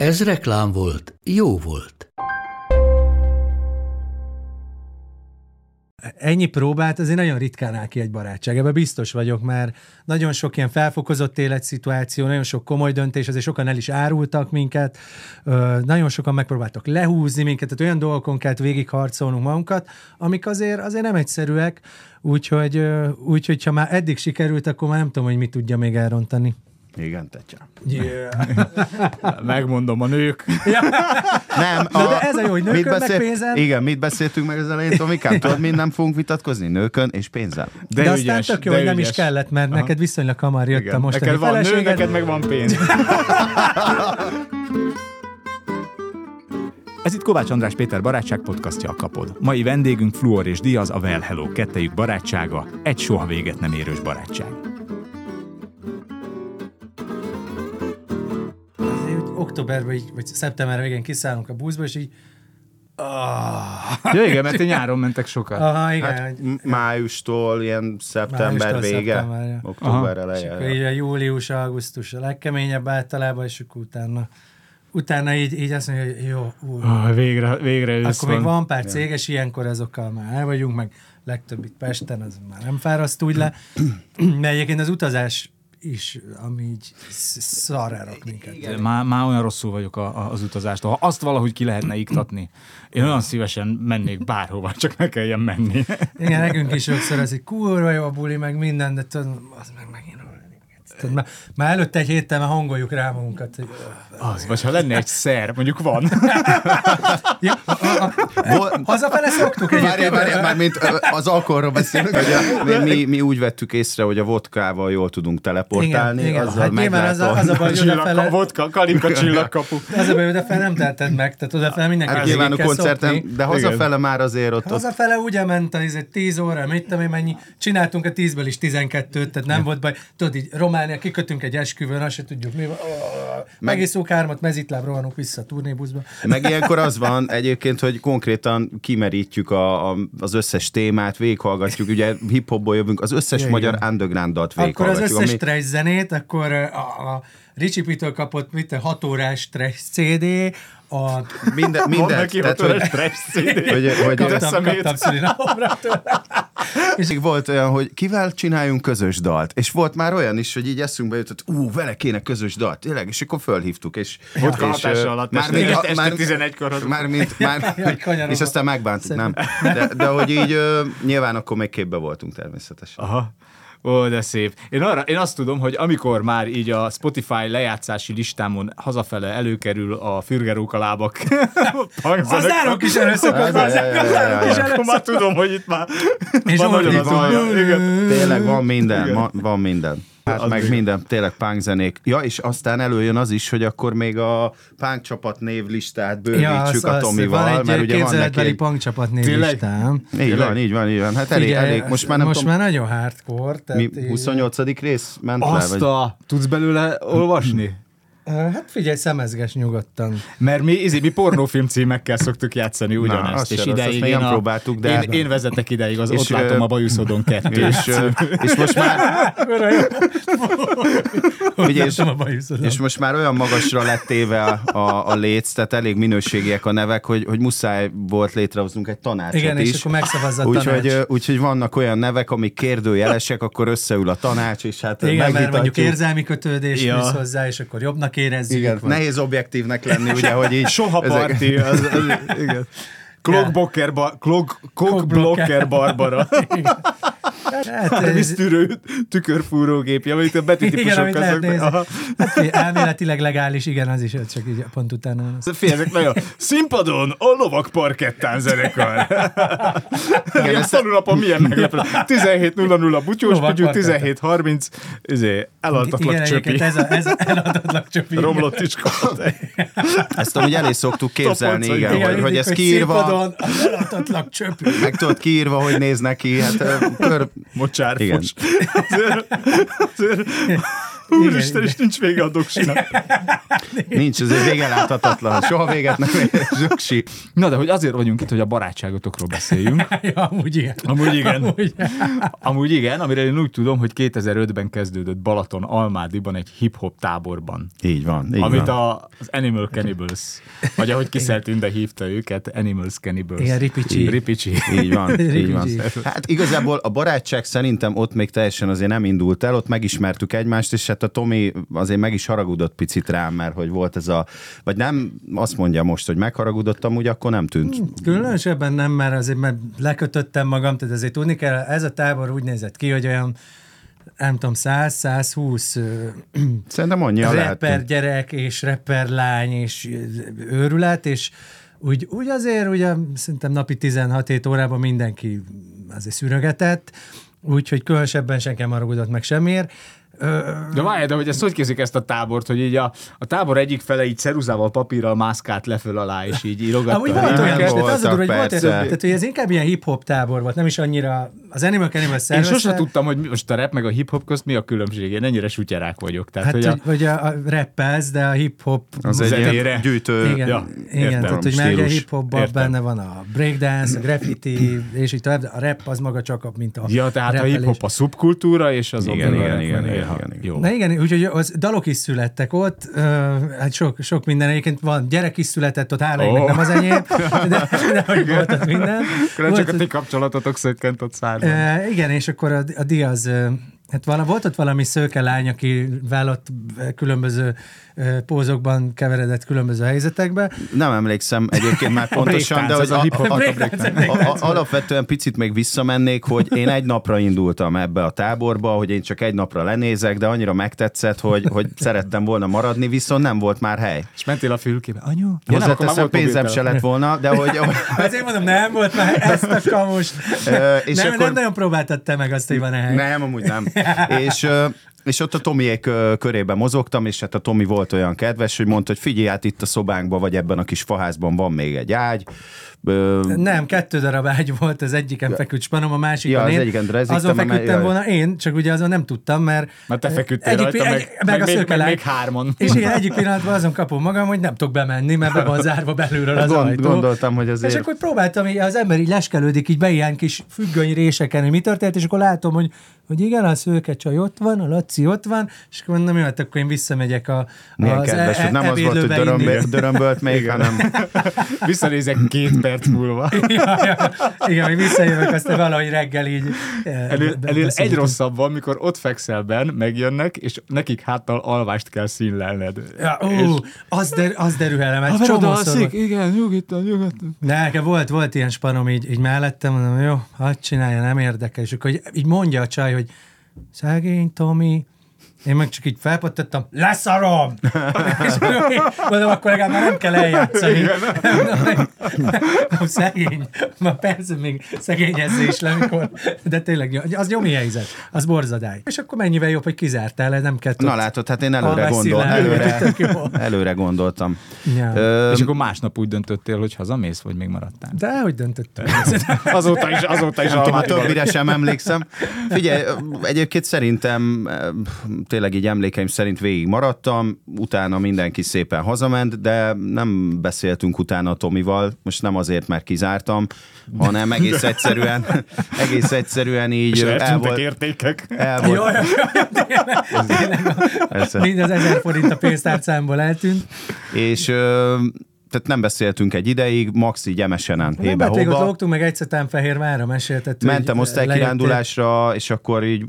Ez reklám volt, jó volt. ennyi próbát azért nagyon ritkán áll ki egy barátság. Ebben biztos vagyok, mert nagyon sok ilyen felfokozott életszituáció, nagyon sok komoly döntés, azért sokan el is árultak minket, nagyon sokan megpróbáltak lehúzni minket, tehát olyan dolgokon kellett végigharcolnunk magunkat, amik azért, azért nem egyszerűek, úgyhogy, úgyhogy ha már eddig sikerült, akkor már nem tudom, hogy mit tudja még elrontani. Igen, tetja. Yeah. Megmondom, a nők. Nem, Na, de ez a jó, hogy mit nőkön meg beszél- pénzen. Igen, mit beszéltünk meg az elején, Tomikám? Tudod, mind nem fogunk vitatkozni? Nőkön és pénzzel. De, de aztán ügyes, tök jó, de hogy nem is ügyes. kellett, mert Aha. neked viszonylag hamar jött a Igen. mostani Neked van nő, neked meg van pénz. Ez itt Kovács András Péter barátság podcastja a Kapod. Mai vendégünk Fluor és Diaz, a Well Hello, kettejük barátsága, egy soha véget nem érős barátság. Októberben, így, vagy szeptember végén kiszállunk a buszba, és így ah, Ja, igen, mert ti nyáron mentek sokat. aha, igen, Hát, májustól ilyen szeptember Májustól vége, szeptemberre. október és eleje. akkor így a július, augusztus a legkeményebb általában, és akkor utána, utána így, így azt mondja, hogy jó, ú, Ah, végre, végre akkor még van pár céges, ilyenkor azokkal már el vagyunk, meg legtöbb itt Pesten, az már nem fáraszt úgy le. De egyébként az utazás is, ami így sz- szarra rak minket. Már, már olyan rosszul vagyok a, a, az utazástól. Ha azt valahogy ki lehetne iktatni, én olyan szívesen mennék bárhova, csak ne kelljen menni. Igen, nekünk is sokszor az, hogy kurva jó a buli, meg minden, de tudod, az meg megint Tudod, már, már előtte egy héttel már hangoljuk rá magunkat, hogy Az, vagy ha lenne egy szer, mondjuk van. ja, a, a, a, hazafele szoktuk Várjál, egyébként. várjál, már mint az alkoholról beszélünk, hogy a, mi, mi, mi, úgy vettük észre, hogy a vodkával jól tudunk teleportálni, Igen, igen. azzal Hát nyilván az a- az a baj, hogy odafele- vodka, kalinka csillagkapu. Az a baj, hogy odafele nem teheted meg, tehát odafele mindenki Hát nyilván a koncerten, szopni. de hazafele már azért ott, ott Hazafele ugye ment az egy 10 óra, mit tudom én mennyi, csináltunk a 10-ből is 12-t, tehát nem volt baj. Tudod, így Románia, kikötünk egy esküvőn, azt se tudjuk mi van. Megiszunk hármat, mezitláb, rohanunk vissza a turnébuszba. Meg ilyenkor az van egyébként, hogy konkrétan kimerítjük a, a, az összes témát, végighallgatjuk, ugye hip-hopból jövünk, az összes Igen, magyar igen. underground dalt Akkor az összes trash zenét, akkor a, a Ricsi Pitől kapott mit, a 6 órás trash CD, a minden, minden, neki tehát, ott hogy, hogy, hogy, kaptam, kaptam szülinapomra és volt olyan, hogy kivel csináljunk közös dalt, és volt már olyan is, hogy így eszünkbe jutott, ú, vele kéne közös dalt, tényleg, és akkor fölhívtuk, és... Vodka és, hatása alatt már mint, este már, 11-kor adunk. már, mint, már, kanyarodva. és aztán megbántuk, nem? De, de hogy így ö, nyilván akkor még képbe voltunk természetesen. Aha. Ó, de szép. Én, arra, én azt tudom, hogy amikor már így a Spotify lejátszási listámon hazafele előkerül a fürgerók a lábak Az nálunk is előszokott, ja, ja, ja. akkor már tudom, hogy itt már És van nagyon az. Tényleg van minden, van minden. Hát meg még- minden, tényleg punk zenék. Ja, és aztán előjön az is, hogy akkor még a punk csapat névlistát bővítsük a Tomival, van egy mert ugye van neki képzeletbeli egy... punkcsapat Tényleg? névlistám. Így van, így van, így van. Hát elég, Figyelj, elég. Most már nem most tudom, már nagyon hardcore. Tehát mi így- 28. rész ment le? Azt Vagy... a... Tudsz belőle olvasni? Hát figyelj, szemezges nyugodtan. Mert mi, izé, mi pornófilm címekkel szoktuk játszani ugyanezt. se és rossz, ideig én, nem a, próbáltuk, de- én, én vezetek ideig, az, És, ott látom ö, a bajuszodon kettő. És, ö, és most már, Ugye, és, a bajuszodon. és most már olyan magasra lett téve a, a, a léc, tehát elég minőségiek a nevek, hogy, hogy muszáj volt létrehoznunk egy tanácsot Igen, is. és akkor megszavazza a Úgyhogy, tanács. úgyhogy vannak olyan nevek, amik kérdőjelesek, akkor összeül a tanács, és hát Igen, mert mondjuk érzelmi kötődés ja. hozzá, és akkor jobbnak érezzük. Igen, vagy- nehéz objektívnek lenni, ugye, hogy így... Soha ezek- parti. Az, az, igen. Klockblocker, ba, klok, Klockblocker. Barbara. Hát, A ez, víztűrő tükörfúrógépje, amit a betűtípusok. Aha. Hát, elméletileg legális, igen, az is, csak így pont utána ezek nagyon színpadon a lovak parkettán zenekar. Igen, ezt tanulapon milyen meglepő. 17.00 butyós butyú, parkettán. 17.30 izé, eladhatlak Igen, csöpi. ez, a, ez a eladatlan csöpi. Romlott iskola. Ezt amúgy elé szoktuk képzelni, igen, igen, hogy, hogy ez kiírva, színpadon az eladatlan csöpi. meg tudod kiírva, hogy néz neki, hát kör, Mocsárfos. Azért, azért, Úristen, és nincs vége a doksinak. nincs, ez egy vége láthatatlan, soha véget nem ér, zsuksi. Na, de hogy azért vagyunk itt, hogy a barátságotokról beszéljünk. Ja, amúgy igen. Amúgy igen. Amúgy. Amúgy igen, amire én úgy tudom, hogy 2005-ben kezdődött Balaton Almádiban egy hip-hop táborban. Így van, így amit van. a, az Animal Cannibals, vagy ahogy Kiszelt Ünde hívta őket, Animals Cannibals. Igen, Ripicsi. Ripicsi. Így van, így van. Ripicsi. Hát igazából a barátság szerintem ott még teljesen azért nem indult el, ott megismertük egymást, és hát a Tomi azért meg is haragudott picit rám, mert hogy volt ez a, vagy nem azt mondja most, hogy megharagudott, amúgy akkor nem tűnt. Különösebben nem, mert azért mert lekötöttem magam, tehát azért tudni kell, ez a tábor úgy nézett ki, hogy olyan nem tudom, 100-120 Szerintem annyian rapper gyerek és rapper lány és őrület, és úgy, úgy azért ugye szerintem napi 16 órában mindenki azért szürögetett, úgyhogy különösebben senki nem haragudott meg semmiért. De várj, de hogy ezt hogy kézik ezt a tábort, hogy így a, a tábor egyik fele így ceruzával, papírral mászkált leföl alá, és így írogatta. Amúgy a volt olyan, tehát az a hogy volt olyan, tehát hogy ez inkább ilyen hip-hop tábor volt, nem is annyira, az Animal Cannibal Én szervezte. sose tudtam, hogy most a rap meg a hip-hop közt mi a különbség. Én ennyire sutyerák vagyok. Tehát, Hát, hogy hogy, a, hogy a, a rappelsz, de a hip-hop... Az egy zenére. ilyen gyűjtő. igen, ja, igen értem, tehát hogy már a hip-hopban benne van a breakdance, a graffiti, és így tovább, de a rap az maga csak mint a ja, tehát a hip-hop a szubkultúra, és az Igen, igen, igen, igen, Ja, igen, igen. Jó. Na igen, úgyhogy az dalok is születtek ott, uh, hát sok, sok minden, egyébként van, gyerek is született ott, hála oh. nem az enyém, de, de hogy volt ott minden. Akkor csak a ti kapcsolatotok szökkent ott szárban. Uh, igen, és akkor a, a Diaz, uh, hát vala, volt ott valami szőke lány, akivel ott különböző uh, pózokban keveredett különböző helyzetekbe. Nem emlékszem egyébként már pontosan, de hogy ez a a, a, Breaktánc, a, a, alapvetően picit még visszamennék, hogy én egy napra indultam ebbe a táborba, hogy én csak egy napra lenézek, de annyira megtetszett, hogy, hogy szerettem volna maradni, viszont nem volt már hely. És mentél a fülkébe. Anyu? Ja, nem, akkor már Hozzáteszem, volt pénzem se lett volna, de hogy, Azért mondom, nem volt már ezt a kamust. Ö, és nem, akkor- nem nagyon próbáltad te meg azt, hogy van-e hely. Nem, amúgy nem. és, és ott a Tomiék körében mozogtam, és hát a Tomi volt olyan kedves, hogy mondta, hogy figyelj, hát itt a szobánkban, vagy ebben a kis faházban van még egy ágy. Ö, Nem, kettő darab ágy volt, az egyiken feküdt spanom, a másikon Ja, az én. egyiken drezítem, Azon feküdtem jaj. volna én, csak ugye azon nem tudtam, mert... Mert te feküdtél egyik, rajta, meg- meg a még- szőke meg még hárman. És igen, egyik pillanatban azon kapom magam, hogy nem tudok bemenni, mert be van zárva belülről az Gond- ajtó. gondoltam, hogy azért- És akkor próbáltam, így az ember így leskelődik így be ilyen kis függöny réseken, hogy mi történt, és akkor látom, hogy, hogy igen, a szőke csaj ott van, a Laci ott van, és akkor mondom, jó, hát akkor én visszamegyek a, milyen az kedves, e- hogy nem az volt, hogy dörömbölt még, hanem Visszanézek két perc múlva. ja, ja, igen, hogy visszajövök, aztán valahogy reggel így eh, Elő, be- elő egy rosszabb van, mikor ott fekszel benn, megjönnek, és nekik háttal alvást kell színlelned. Ja, ó, az, der, az Haver csomószor odaalszik, volt. igen, nyugodtan, nyugodtan. De nekem volt, volt ilyen spanom így, így mellettem, mondom, jó, hadd csinálja, nem érdekel. És akkor így, így mondja a csaj, hogy szegény Tomi, én meg csak így felpattattam, leszarom! és mondom, akkor legalább már nem kell eljátszani. Szegény, ma persze még szegényezzé is le, mikor, de tényleg, az nyomi helyzet, az borzadály. És akkor mennyivel jobb, hogy kizártál, nem kell Na látod, hát én előre, gondol, előre, előre gondoltam. Ja. Ö, És akkor másnap úgy döntöttél, hogy hazamész, vagy még maradtál? De hogy döntöttem? Azóta is, azóta is nem almádiban. többire sem emlékszem. Figyelj, egyébként szerintem tényleg így emlékeim szerint végig maradtam, utána mindenki szépen hazament, de nem beszéltünk utána Tomival, most nem azért, mert kizártam, hanem egész egyszerűen, egész egyszerűen így És el eltűntek volt, értékek. el volt, jó, jó, tényleg, tényleg. Mind az ezer forint a pénztárcámból eltűnt. és ö, tehát nem beszéltünk egy ideig, max így emesenen, Nem, hát még ott lógtunk, meg egyszer Fehérvárra mesélted. hogy Mentem osztálykirándulásra, és akkor így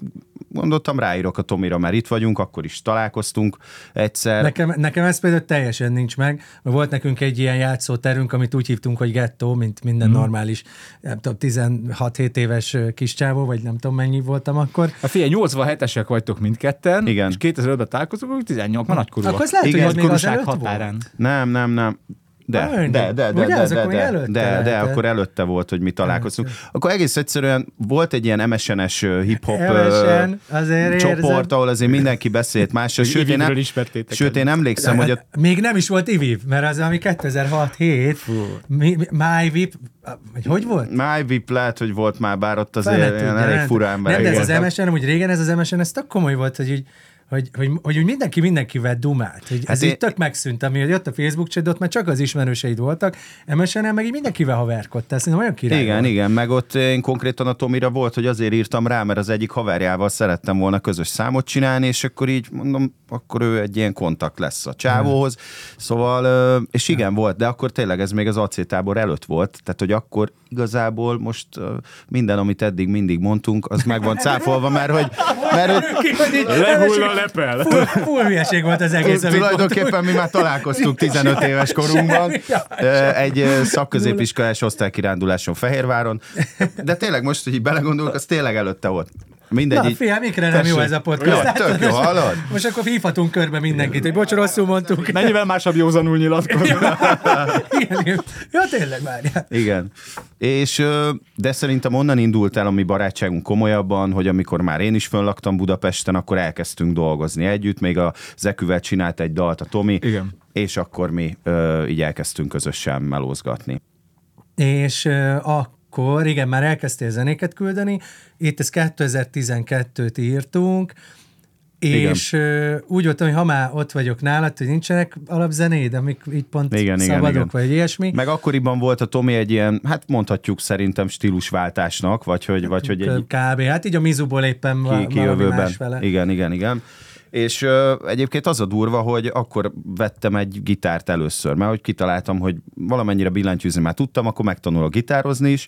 gondoltam, ráírok a Tomira, mert itt vagyunk, akkor is találkoztunk egyszer. Nekem, nekem ez például teljesen nincs meg, mert volt nekünk egy ilyen játszóterünk, amit úgy hívtunk, hogy gettó, mint minden mm. normális, nem tudom, 16-7 éves kis csávó, vagy nem tudom mennyi voltam akkor. A figyelj, 87-esek vagytok mindketten, Igen. és 2005-ben találkozunk, 18 már nagykorúak. Akkor az lehet, Igen, hogy még az határán. volt. Nem, nem, nem. De, de, de, de, ugye, de, az de, de, előtte de, de, lehetett. akkor előtte volt, hogy mi találkoztunk. Akkor egész egyszerűen volt egy ilyen MSN-es hip-hop ö, MSN, azért csoport, érzem. ahol azért mindenki beszélt mással. Sőt, én, nem, sőt, én emlékszem, hogy a Hát Még nem is volt IVIV, mert az, ami 2006-7, mi, mi, MyVip, vagy hogy volt? MyVip lehet, hogy volt már, bár ott azért elég nem? fura emberek Nem, de ez az MSN, amúgy régen ez az MSN, ez tök komoly volt, hogy úgy, hogy, hogy, hogy úgy mindenki mindenkivel dumált. Hogy ez én- így tök megszűnt, ami jött a Facebook chat, ott már csak az ismerőseid voltak, MSN-en meg így mindenkivel haverkodtál, szerintem olyan király Igen, volt. igen, meg ott én konkrétan a Tomira volt, hogy azért írtam rá, mert az egyik haverjával szerettem volna közös számot csinálni, és akkor így mondom, akkor ő egy ilyen kontakt lesz a csávóhoz. Szóval, ö, és igen, volt, de akkor tényleg ez még az AC tábor előtt volt, tehát hogy akkor igazából most minden, amit eddig mindig mondtunk, az meg van cáfolva, mert hogy, mert hogy Ki, hogy így- Lehull a lepel. Full, full hülyeség volt az egész, amit Tulajdonképpen mi már találkoztunk 15 éves korunkban egy szakközépiskolás osztálykiránduláson Fehérváron. De tényleg most, hogy így belegondolok, az tényleg előtte volt. Mindegy, Na, fiam, mikre nem jó ez a podcast? Jó, tök jó, hallod? Most akkor hívhatunk körbe mindenkit, hogy bocs, rosszul mondtuk. Mennyivel másabb józanul nyilatkozni. Igen, igen. Ja, tényleg, várjál. Igen. És, ö, de szerintem onnan indult el a mi barátságunk komolyabban, hogy amikor már én is fönnlaktam Budapesten, akkor elkezdtünk dolgozni együtt, még a Zeküvel csinált egy dalt a Tomi, Igen. és akkor mi ö, így elkezdtünk közösen melózgatni. És uh, akkor, igen, már elkezdtél zenéket küldeni, itt ezt 2012-t írtunk, és uh, úgy voltam, hogy ha már ott vagyok nálad, hogy nincsenek alapzenéd, amik így pont Igen, igen, szabadok, igen. vagy ilyesmi. Meg akkoriban volt a Tomi egy ilyen, hát mondhatjuk szerintem stílusváltásnak, vagy hogy, vagy hogy egy Kb. Hát így a Mizuból éppen ki, ki, valami más vele. Igen, igen, igen. És ö, egyébként az a durva, hogy akkor vettem egy gitárt először, mert hogy kitaláltam, hogy valamennyire billentyűzni már tudtam, akkor megtanulok gitározni is,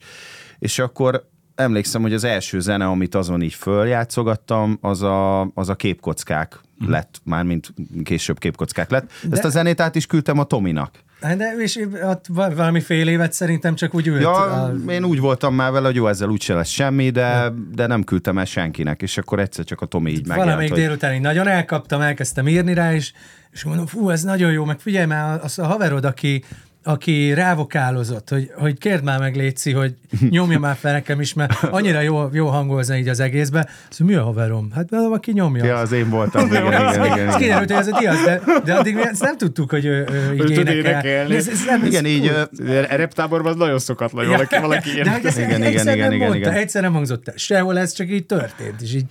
és akkor emlékszem, hogy az első zene, amit azon így följátszogattam, az a, az a képkockák lett, mármint később képkockák lett. Ezt a zenét át is küldtem a Tominak. Hát De és val- valami fél évet szerintem csak úgy ült. Ja, a, én úgy voltam már vele, hogy jó, ezzel úgyse lesz semmi, de, de nem küldtem el senkinek, és akkor egyszer csak a Tomi így megjelent, Valamelyik hogy délután így nagyon elkaptam, elkezdtem írni rá, és, és mondom, fú, ez nagyon jó, meg figyelj már, az a haverod, aki, aki rávokálozott, hogy, hogy kérd már meg Léci, hogy nyomja már fel nekem is, mert annyira jó, jó hangolza így az egészbe. Szóval mi a haverom? Hát velem, aki nyomja. Ja, az én voltam, igen, igen, igen, igen. Ez kiderült, hogy ez a Diaz, de, de addig mi ezt nem tudtuk, hogy ő, ő így Ő énekel. énekelni. Ez, ez nem, Igen, így, ö, reptáborban az nagyon szokatlan, hogy valaki, valaki ez Igen, igen, igen, egyszer igen, nem igen, mondta, igen. egyszer nem hangzott el. Sehol ez csak így történt. És így,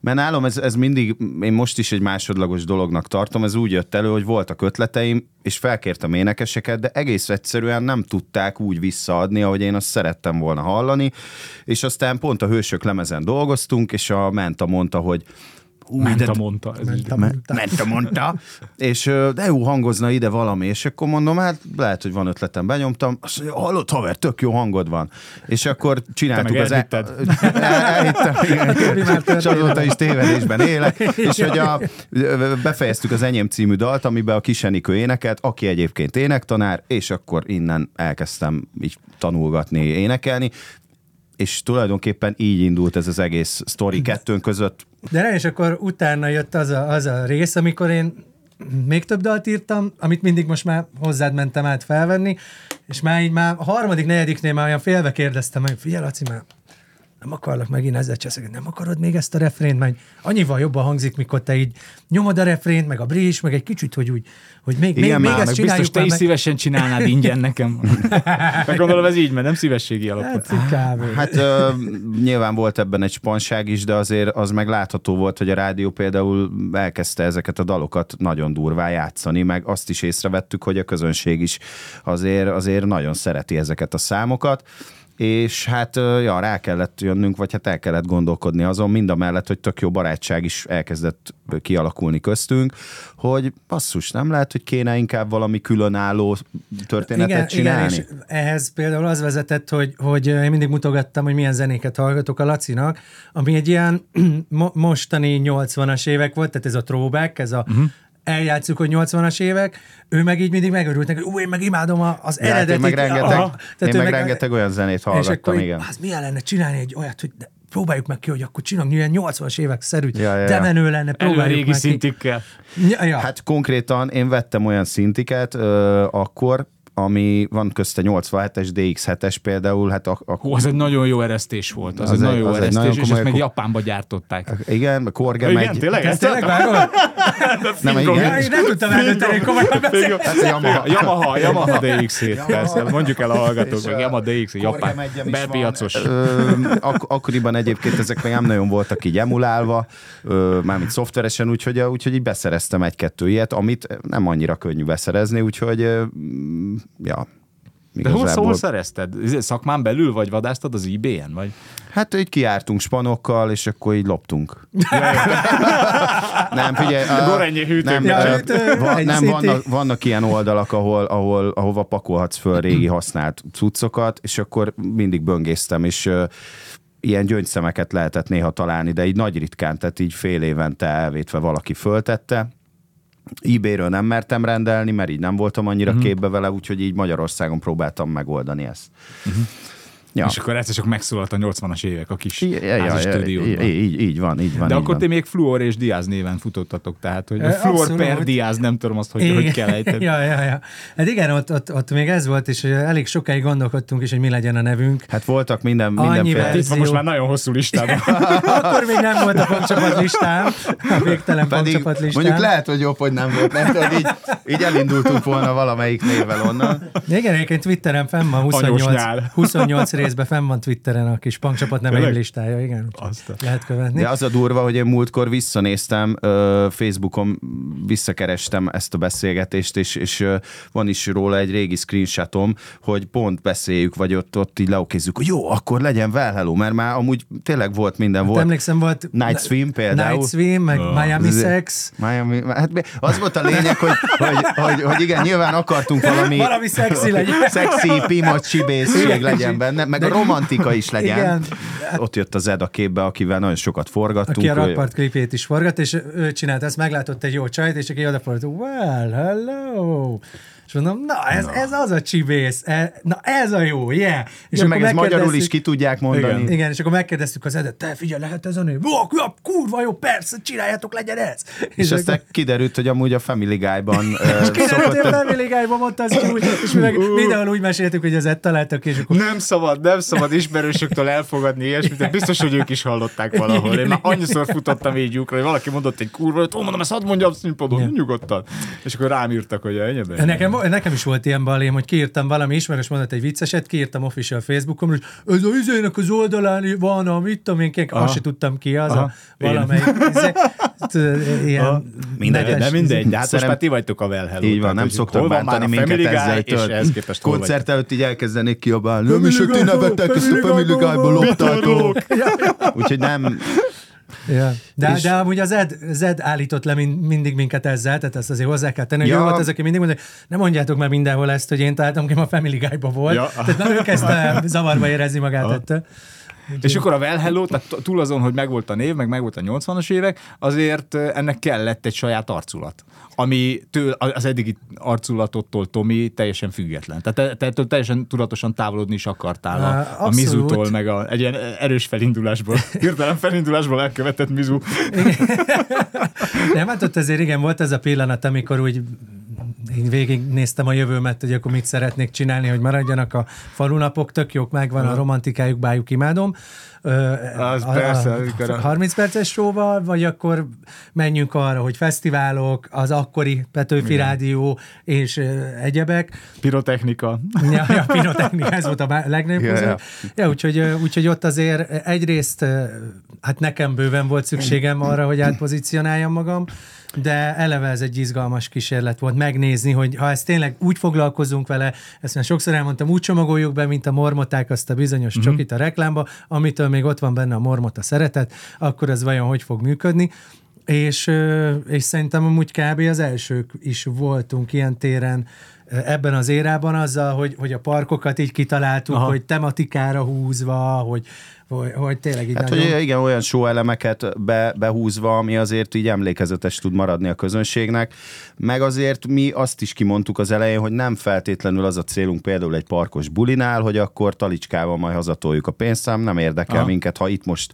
mert nálam ez, ez mindig, én most is egy másodlagos dolognak tartom, ez úgy jött elő, hogy voltak ötleteim, és felkértem énekeseket, de egész egyszerűen nem tudták úgy visszaadni, ahogy én azt szerettem volna hallani, és aztán pont a Hősök lemezen dolgoztunk, és a Menta mondta, hogy Ú, Ment de- a mondta. Ez így. Mente mondta. És de jó hangozna ide valami, és akkor mondom, hát lehet, hogy van ötletem, benyomtam. Azt mondja, hallott haver, tök jó hangod van. És akkor csináltuk az... elhitted? El, elhittem, igen. És azóta is tévedésben élek. És hogy a, befejeztük az Enyém című dalt, amiben a Kisenikő énekelt, aki egyébként énektanár, és akkor innen elkezdtem így tanulgatni, énekelni és tulajdonképpen így indult ez az egész sztori kettőnk között. De nem, és akkor utána jött az a, az a rész, amikor én még több dalt írtam, amit mindig most már hozzád mentem át felvenni, és már így már a harmadik, negyediknél már olyan félve kérdeztem meg, figyelj Laci, már nem akarlak megint ezzel cseszegetni, nem akarod még ezt a refrént, mert annyival jobban hangzik, mikor te így nyomod a refrént, meg a bridge, meg egy kicsit, hogy úgy, hogy még, Igen, még, már, még ezt Biztos csináljuk te már is meg. szívesen csinálnád ingyen nekem. Meg gondolom ez így, mert nem szívességi alapon. Hát. Hát ö, nyilván volt ebben egy spanság is, de azért az meg látható volt, hogy a rádió például elkezdte ezeket a dalokat nagyon durvá játszani, meg azt is észrevettük, hogy a közönség is azért, azért nagyon szereti ezeket a számokat és hát ja, rá kellett jönnünk, vagy hát el kellett gondolkodni azon, mind a mellett, hogy tök jó barátság is elkezdett kialakulni köztünk, hogy basszus, nem lehet, hogy kéne inkább valami különálló történetet igen, csinálni? Igen, és ehhez például az vezetett, hogy, hogy én mindig mutogattam, hogy milyen zenéket hallgatok a Lacinak, ami egy ilyen mo- mostani 80-as évek volt, tehát ez a throwback, ez a uh-huh eljátszuk, hogy 80-as évek, ő meg így mindig megörült neki, hogy ú, én meg imádom a- az Ja, hát eredetit. én meg rengeteg, Aha. én ő meg rengeteg olyan zenét és akkor hallgattam, igen. Az milyen lenne csinálni egy olyat, hogy de próbáljuk meg ki, hogy akkor csinálni ilyen 80-as évek szerű, Ja, ja, de menő lenne, Elő próbáljuk régi meg ki. szintikkel. Ja, ja. Hát konkrétan én vettem olyan szintiket ö, akkor, ami van közte 87-es, DX7-es például, hát a, a, Hú, az egy nagyon jó eresztés volt. Az, Az egy egy- nagyon jó az egy eresztés, nagyon és ezt komoly- meg Japánba gyártották. igen, a Korge Igen, megy. tényleg? Ezt Ezt tényleg vágod? Nem, Fingom. igen. Én nem tudtam eldönteni, komolyan beszél. Hát Yamaha. Yamaha, Yamaha DX-7, persze. Mondjuk el a hallgatók, És meg a Yamaha DX, Japán, belpiacos. akkoriban egyébként ezek még nem nagyon voltak így emulálva, mármint szoftveresen, úgyhogy, úgyhogy így beszereztem egy-kettő ilyet, amit nem annyira könnyű beszerezni, úgyhogy ja. De hol, igazából- hol szerezted? Ez Szakmán belül, vagy vadásztad az eBay-en? Vagy? Hát így kiártunk spanokkal, és akkor így loptunk. nem, figyelj. a- Gorenyi hűtő. Nem, Ja, hűtő, va, nem vannak, vannak ilyen oldalak, ahol, ahol, ahova pakolhatsz föl régi használt cuccokat, és akkor mindig böngésztem, és ilyen gyöngyszemeket lehetett néha találni, de így nagy ritkán, tehát így fél évente elvétve valaki föltette. eBay-ről nem mertem rendelni, mert így nem voltam annyira uh-huh. képbe vele, úgyhogy így Magyarországon próbáltam megoldani ezt. Uh-huh. Ja. És akkor egyszer csak megszólalt a 80-as évek a kis Ja, ja, ja, stúdiódban. így, így, van, így van. De így akkor van. ti még Fluor és Diaz néven futottatok, tehát hogy Ö, Fluor abszolút. per Diaz, nem tudom azt, hogy, hogy kell ejteni. ja, ja, ja. Hát igen, ott, ott, ott még ez volt, és elég sokáig gondolkodtunk is, hogy mi legyen a nevünk. Hát voltak minden, Annyi mindenféle... Itt van most már nagyon hosszú listában. Akkor még nem volt a pangcsapat listám, a végtelen Pedig listám. mondjuk lehet, hogy jobb, hogy nem volt, mert tudod, így, így elindultunk volna valamelyik névvel onnan. Igen, egyébként Twitteren fenn van, Anyós 28, nyál. 28 részben fenn van Twitteren a kis pangcsapat neveim listája, igen. Azt a- Lehet követni. De az a durva, hogy én múltkor visszanéztem, Facebookon visszakerestem ezt a beszélgetést, és, és van is róla egy régi screenshotom, hogy pont beszéljük, vagy ott, ott így leokézzük, hogy jó, akkor legyen well hello, mert már amúgy tényleg volt minden, Hát volt emlékszem, volt Night Swim például. Night Swim, meg Miami Ez- Sex. Miami, hát az volt a lényeg, hogy, hogy, hogy, hogy igen, nyilván akartunk valami, Valami szexi legyen. szexi, csibészség legyen benne, meg a romantika is legyen. Igen. Ott jött az Ed a képbe, akivel nagyon sokat forgattunk. Aki a rakpart klipét is forgat, és ő csinált ezt, meglátott egy jó csajt, és aki odafordult, well, hello. És mondom, na, ez, ez az a csibész, e, na ez a jó, yeah. És meg akkor ez magyarul is ki tudják mondani. Igen. Igen, és akkor megkérdeztük az edet, te figyelj, lehet ez a? Ó, ja, kurva jó, persze, csináljátok, legyen ez. És akkor- aztán kiderült, hogy amúgy a Family Guy-ban ö, Kiderült, hogy a Family Guy-ban mondta az úgy, és mi meg mindenhol úgy meséltük, hogy az találtak, és akkor Nem szabad, nem szabad ismerősöktől elfogadni ilyesmit, de biztos, hogy ők is hallották valahol. Én már annyiszor futottam így lyukra, hogy valaki mondott egy kurva, hogy ó, mondom, ezt hadd mondjam színpadon, nyugodtan. És akkor rám írtak, hogy ennyi Nekem, nekem is volt ilyen balém, hogy kiírtam valami ismerős mondat egy vicceset, kiírtam official Facebookon, hogy ez a izének az oldalán van, a mit tudom én, azt se tudtam ki, az Aha. a valamelyik ilyen Mindegy, De mindegy, de hát most már ti vagytok a well hello. Így van, nem szoktak hol van már bántani a minket ezzel, hol koncert előtt így elkezdenék kiabálni. Nem is, hogy ti Guy-ból, nevettek, ezt a Family loptátok. Úgyhogy nem, Ja. De, És- de amúgy az Ed, az Ed állított le mind, mindig minket ezzel, tehát ezt azért hozzá kell tenni, hogy Ja. ő volt az, aki mindig mondja, hogy nem mondjátok már mindenhol ezt, hogy én találtam ki, a Family Guy-ba volt. Ja. Tehát na, ő kezdte zavarba érezni magát ettől. És akkor a Well Hello, tehát túl azon, hogy megvolt a név, meg megvolt a 80-as évek, azért ennek kellett egy saját arculat, ami től, az eddigi arculatottól, Tomi, teljesen független. Tehát te, te teljesen tudatosan távolodni is akartál a, Á, a abszolút. Mizutól, meg a, egy ilyen erős felindulásból, hirtelen felindulásból elkövetett Mizu. Nem, hát ott azért igen, volt ez a pillanat, amikor úgy én végignéztem a jövőmet, hogy akkor mit szeretnék csinálni, hogy maradjanak a falunapok, tök jók, megvan a romantikájuk, bájuk, imádom. Az persze, amikor a- 30 perces showval, vagy akkor menjünk arra, hogy fesztiválok, az akkori Petőfi Rádió és egyebek. Pirotechnika. Ja, ja, pirotechnika, ez volt a legnagyobb Ja, ja, ja. úgyhogy, úgyhogy ott azért egyrészt, hát nekem bőven volt szükségem arra, hogy átpozícionáljam magam, de eleve ez egy izgalmas kísérlet volt megnézni, hogy ha ezt tényleg úgy foglalkozunk vele, ezt már sokszor elmondtam, úgy csomagoljuk be, mint a mormoták azt a bizonyos mm-hmm. csokit a reklámba, amitől még ott van benne a mormota szeretet, akkor ez vajon hogy fog működni. És, és szerintem amúgy kb. az elsők is voltunk ilyen téren, ebben az érában azzal, hogy, hogy a parkokat így kitaláltuk, Aha. hogy tematikára húzva, hogy, hogy, hogy tényleg így hát, nagyon... hogy igen, olyan show elemeket be, behúzva, ami azért így emlékezetes tud maradni a közönségnek, meg azért mi azt is kimondtuk az elején, hogy nem feltétlenül az a célunk például egy parkos bulinál, hogy akkor talicskával majd hazatoljuk a pénzszám, nem érdekel Aha. minket, ha itt most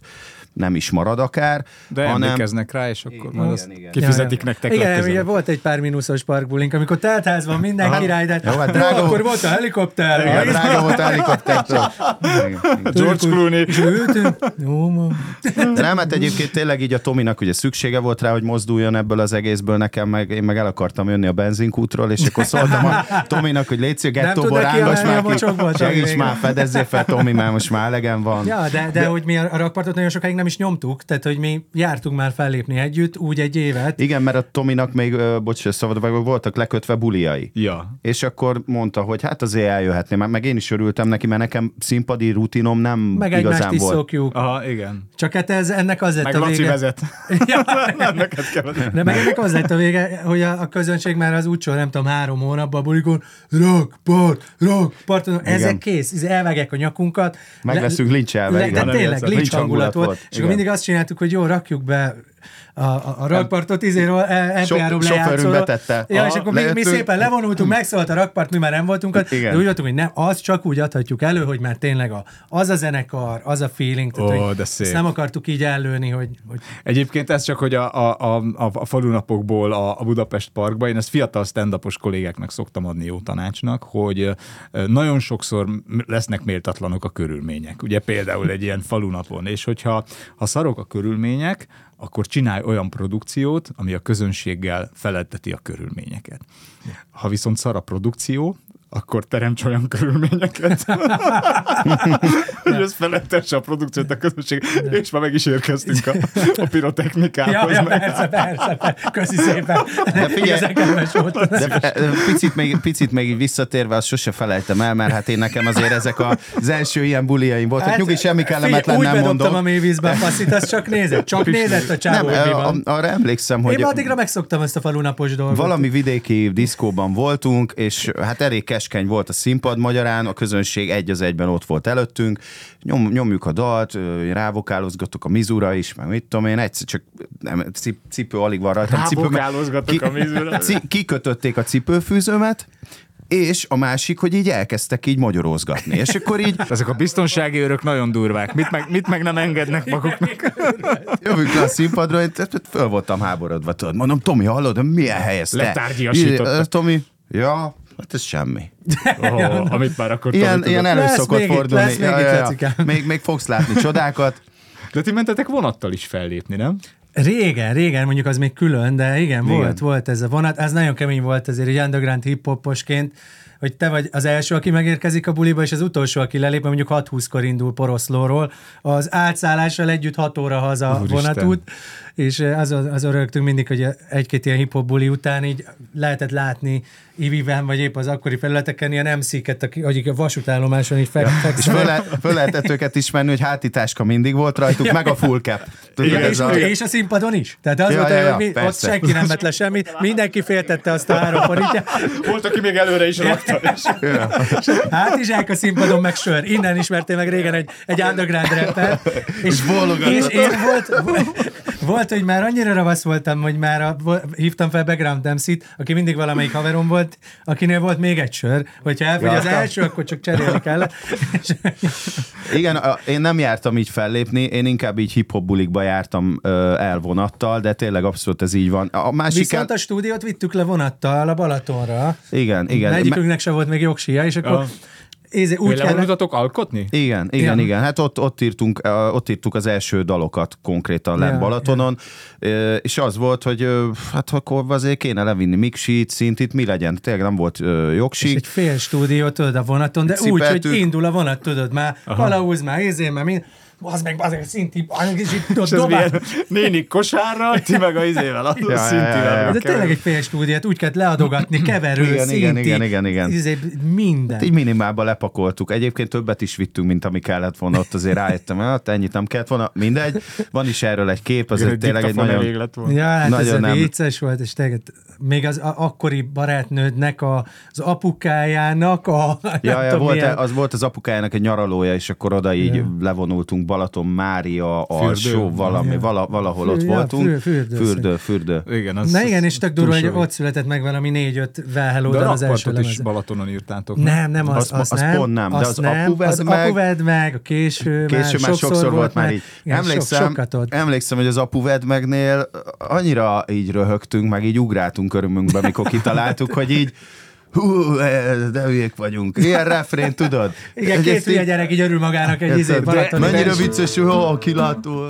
nem is marad akár. De hanem... emlékeznek rá, és akkor igen, majd azt igen, kifizetik igen. nektek Igen, ugye volt egy pár mínuszos parkbulink, amikor teltházban minden Aha. király, de Jó, hát drága akkor volt a helikopter. Igen, drága volt a helikopter. George Clooney. De nem, hát egyébként tényleg így a Tominak ugye szüksége volt rá, hogy mozduljon ebből az egészből nekem, meg én meg el akartam jönni a benzinkútról, és akkor szóltam a Tominak, hogy légy szíves, gettóból rángass már ki, segíts már, fedezzél fel, Tomi, mert most már elegem van. Ja, de, de, de hogy mi a rakpartot nagyon sokáig nem is nyomtuk, tehát hogy mi jártunk már fellépni együtt, úgy egy évet. Igen, mert a Tominak még, uh, bocs, szabad, voltak lekötve buliai. Ja. És akkor mondta, hogy hát azért eljöhetné, meg, meg én is örültem neki, mert nekem színpadi rutinom nem meg igazán is volt. szokjuk. Aha, igen. Csak hát ez, ennek az lett meg a Laci vége. vezet. ja, nem, neked kell De meg ennek az lett a vége, hogy a, a közönség már az úcsó, nem tudom, három hónapban a bulikon, rock, part, rock, part, ezek kész, elvágják a nyakunkat. Meg leszünk lincselve. De tényleg, lincs hangulat volt. És akkor mindig azt csináltuk, hogy jó, rakjuk be a, a, a rakpartot izéről MP3 lejátszóra. betette. Ja, és akkor mi, mi szépen levonultunk, megszólalt a rakpart, mi már nem voltunk ott, de úgy voltunk, hogy nem, az csak úgy adhatjuk elő, hogy már tényleg a, az a zenekar, az a feeling, tehát, oh, hogy de szép. nem akartuk így ellőni, hogy, hogy... Egyébként ez csak, hogy a, a, a, a falunapokból a, a Budapest Parkba, én ezt fiatal stand kollégáknak szoktam adni jó tanácsnak, hogy nagyon sokszor lesznek méltatlanok a körülmények. Ugye például egy ilyen falunapon, és hogyha ha szarok a körülmények, akkor csinálj olyan produkciót, ami a közönséggel feletteti a körülményeket. Ha viszont szar a produkció, akkor teremts olyan körülményeket, hogy ez felettesse a produkciót a közösség, és már meg is érkeztünk a, a pirotechnikához. Ja, ja, persze, persze, persze, köszi szépen. De figyelj, de picit még, picit még visszatérve, azt sose felejtem el, mert hát én nekem azért ezek az első ilyen buliaim voltak. Hát, Nyugi, semmi kellemetlen nem mondom. Úgy bedobtam a mélyvízbe a faszit, azt csak nézett. Csak nézett a csávó. Nem, arra emlékszem, hogy... Én addigra megszoktam ezt a falunapos dolgot. Valami vidéki diszkóban voltunk, és hát elég keskeny volt a színpad magyarán, a közönség egy az egyben ott volt előttünk, Nyom, nyomjuk a dalt, rávokálozgatok a mizura is, meg mit tudom én, egyszer csak nem, cipő alig van rajta. Rávokálozgatok a mizura. Kikötötték a cipőfűzőmet, és a másik, hogy így elkezdtek így magyarózgatni. És akkor így... Ezek a biztonsági őrök nagyon durvák. Mit meg, mit meg nem engednek maguknak? Jövünk le a színpadra, én föl voltam háborodva, tudod. Mondom, Tomi, hallod, milyen hely ez? Tomi, ja, Hát ez semmi. Oh, amit már akkor Ilyen, ilyen elő szokott fordulni. Lesz ja, ja, ja. Még, még fogsz látni csodákat. De ti mentetek vonattal is fellépni, nem? Régen, régen, mondjuk az még külön, de igen, igen. volt, volt ez a vonat. Ez nagyon kemény volt azért egy underground hip-hoposként, hogy te vagy az első, aki megérkezik a buliba, és az utolsó, aki lelép, mondjuk 6-20-kor indul Poroszlóról, az átszállással együtt 6 óra haza vonatút, és az, az örögtünk mindig, hogy egy-két ilyen buli után így lehetett látni Iviben, vagy épp az akkori felületeken ilyen MC-ket, akik a vasútállomáson így fekszenek. És föl, le, föl lehetett őket ismerni, hogy hátitáska mindig volt rajtuk, ja. meg a full cap. Tudod, és, a... és a színpadon is. Tehát az ja, volt, ja, ja, hogy mi, ott senki nem vett le semmit, mindenki féltette azt a három forintját. Volt, aki még előre is rakta. Ja. Hát is a színpadon meg sör. Innen ismertél meg régen egy, egy underground rapper. És, és én volt, volt, hogy már annyira ravasz voltam, hogy már a, hívtam fel Background Dempsey-t, aki mindig valamelyik haverom volt, akinél volt még egy sör, hogyha elfogy ja. az első, akkor csak cserélni kell. Igen, a, én nem jártam így fellépni, én inkább így hip-hop bulikba jártam ö, el vonattal, de tényleg abszolút ez így van. A másik Viszont el... a stúdiót vittük le vonattal a Balatonra. Igen, igen. Egyikünknek se volt még jogsia, és akkor ja Éze, úgy kellett... alkotni? Igen, igen, igen, igen. Hát ott, ott, írtunk, ott írtuk az első dalokat konkrétan lent ja, Balatonon, ja. és az volt, hogy hát akkor azért kéne levinni mixit, szintit, mi legyen. Tényleg nem volt jogsík. És egy fél stúdió, tudod, a vonaton, de Cipeltük. úgy, hogy indul a vonat, tudod, már kalauz, már izé, már mind az meg, az meg szinti, És ez dobál. néni kosárral, ti meg a izével, a Ja, ja, ja, szintivel. ja. De tényleg egy fél stúdiát úgy kellett leadogatni, keverő, Igen, szinti, igen, igen, igen, igen. izé, minden. Így minimálba lepakoltuk. Egyébként többet is vittünk, mint ami kellett volna. Ott azért rájöttem, hát ennyit nem kellett volna. Mindegy. Van is erről egy kép, az Igen, tényleg egy nagyon... elég lett volna. Ja, hát Nagyon ez nem. vicces volt, és tényleg még az akkori barátnődnek, a, az apukájának a... Ja, ja, volt, milyen- az volt az apukájának egy nyaralója, és akkor oda így Ja. levonultunk Balaton, Mária, Fürdő? alsó, valami, vala, valahol ott Ja, voltunk. für- fürdő. fürdő, fürdő. Igen, az, Na igen, és tök durva, hogy ott született meg valami négy-öt Well De a az első rakpartot is. Balatonon írtátok. Nem, nem, az, Az- az, az nem. pont nem, de az nem, Apuved az meg- apuved meg, a késő, Később már sokszor volt már így. Igen, emlékszem, sok, emlékszem, hogy az apuved megnél annyira így röhögtünk, meg így ugráltunk örömünkbe, mikor kitaláltuk, hogy így hú, de hülyék vagyunk. Ilyen refrén, tudod? Igen, Hogy két hülye gyerek így örül magának egy izé Balatoni mennyire vicces, hogy ó, kilátó.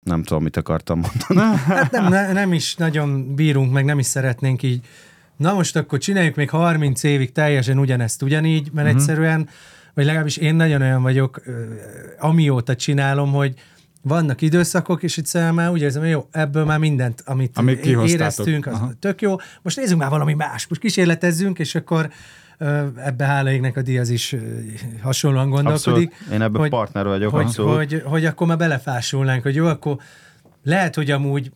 Nem tudom, mit akartam mondani. Hát nem, ne, nem is nagyon bírunk, meg nem is szeretnénk így. Na most akkor csináljuk még 30 évig teljesen ugyanezt ugyanígy, mert uh-huh. egyszerűen, vagy legalábbis én nagyon olyan vagyok, amióta csinálom, hogy vannak időszakok, és egyszerűen már úgy érzem, hogy jó, ebből már mindent, amit, Amit éreztünk, az Aha. tök jó. Most nézzünk már valami más, most kísérletezzünk, és akkor ebbe hála égnek a Diaz is hasonlóan gondolkodik. Abszolút. Én ebben partner vagyok, hogy, abszolút. hogy, hogy akkor már belefásulnánk, hogy jó, akkor lehet, hogy amúgy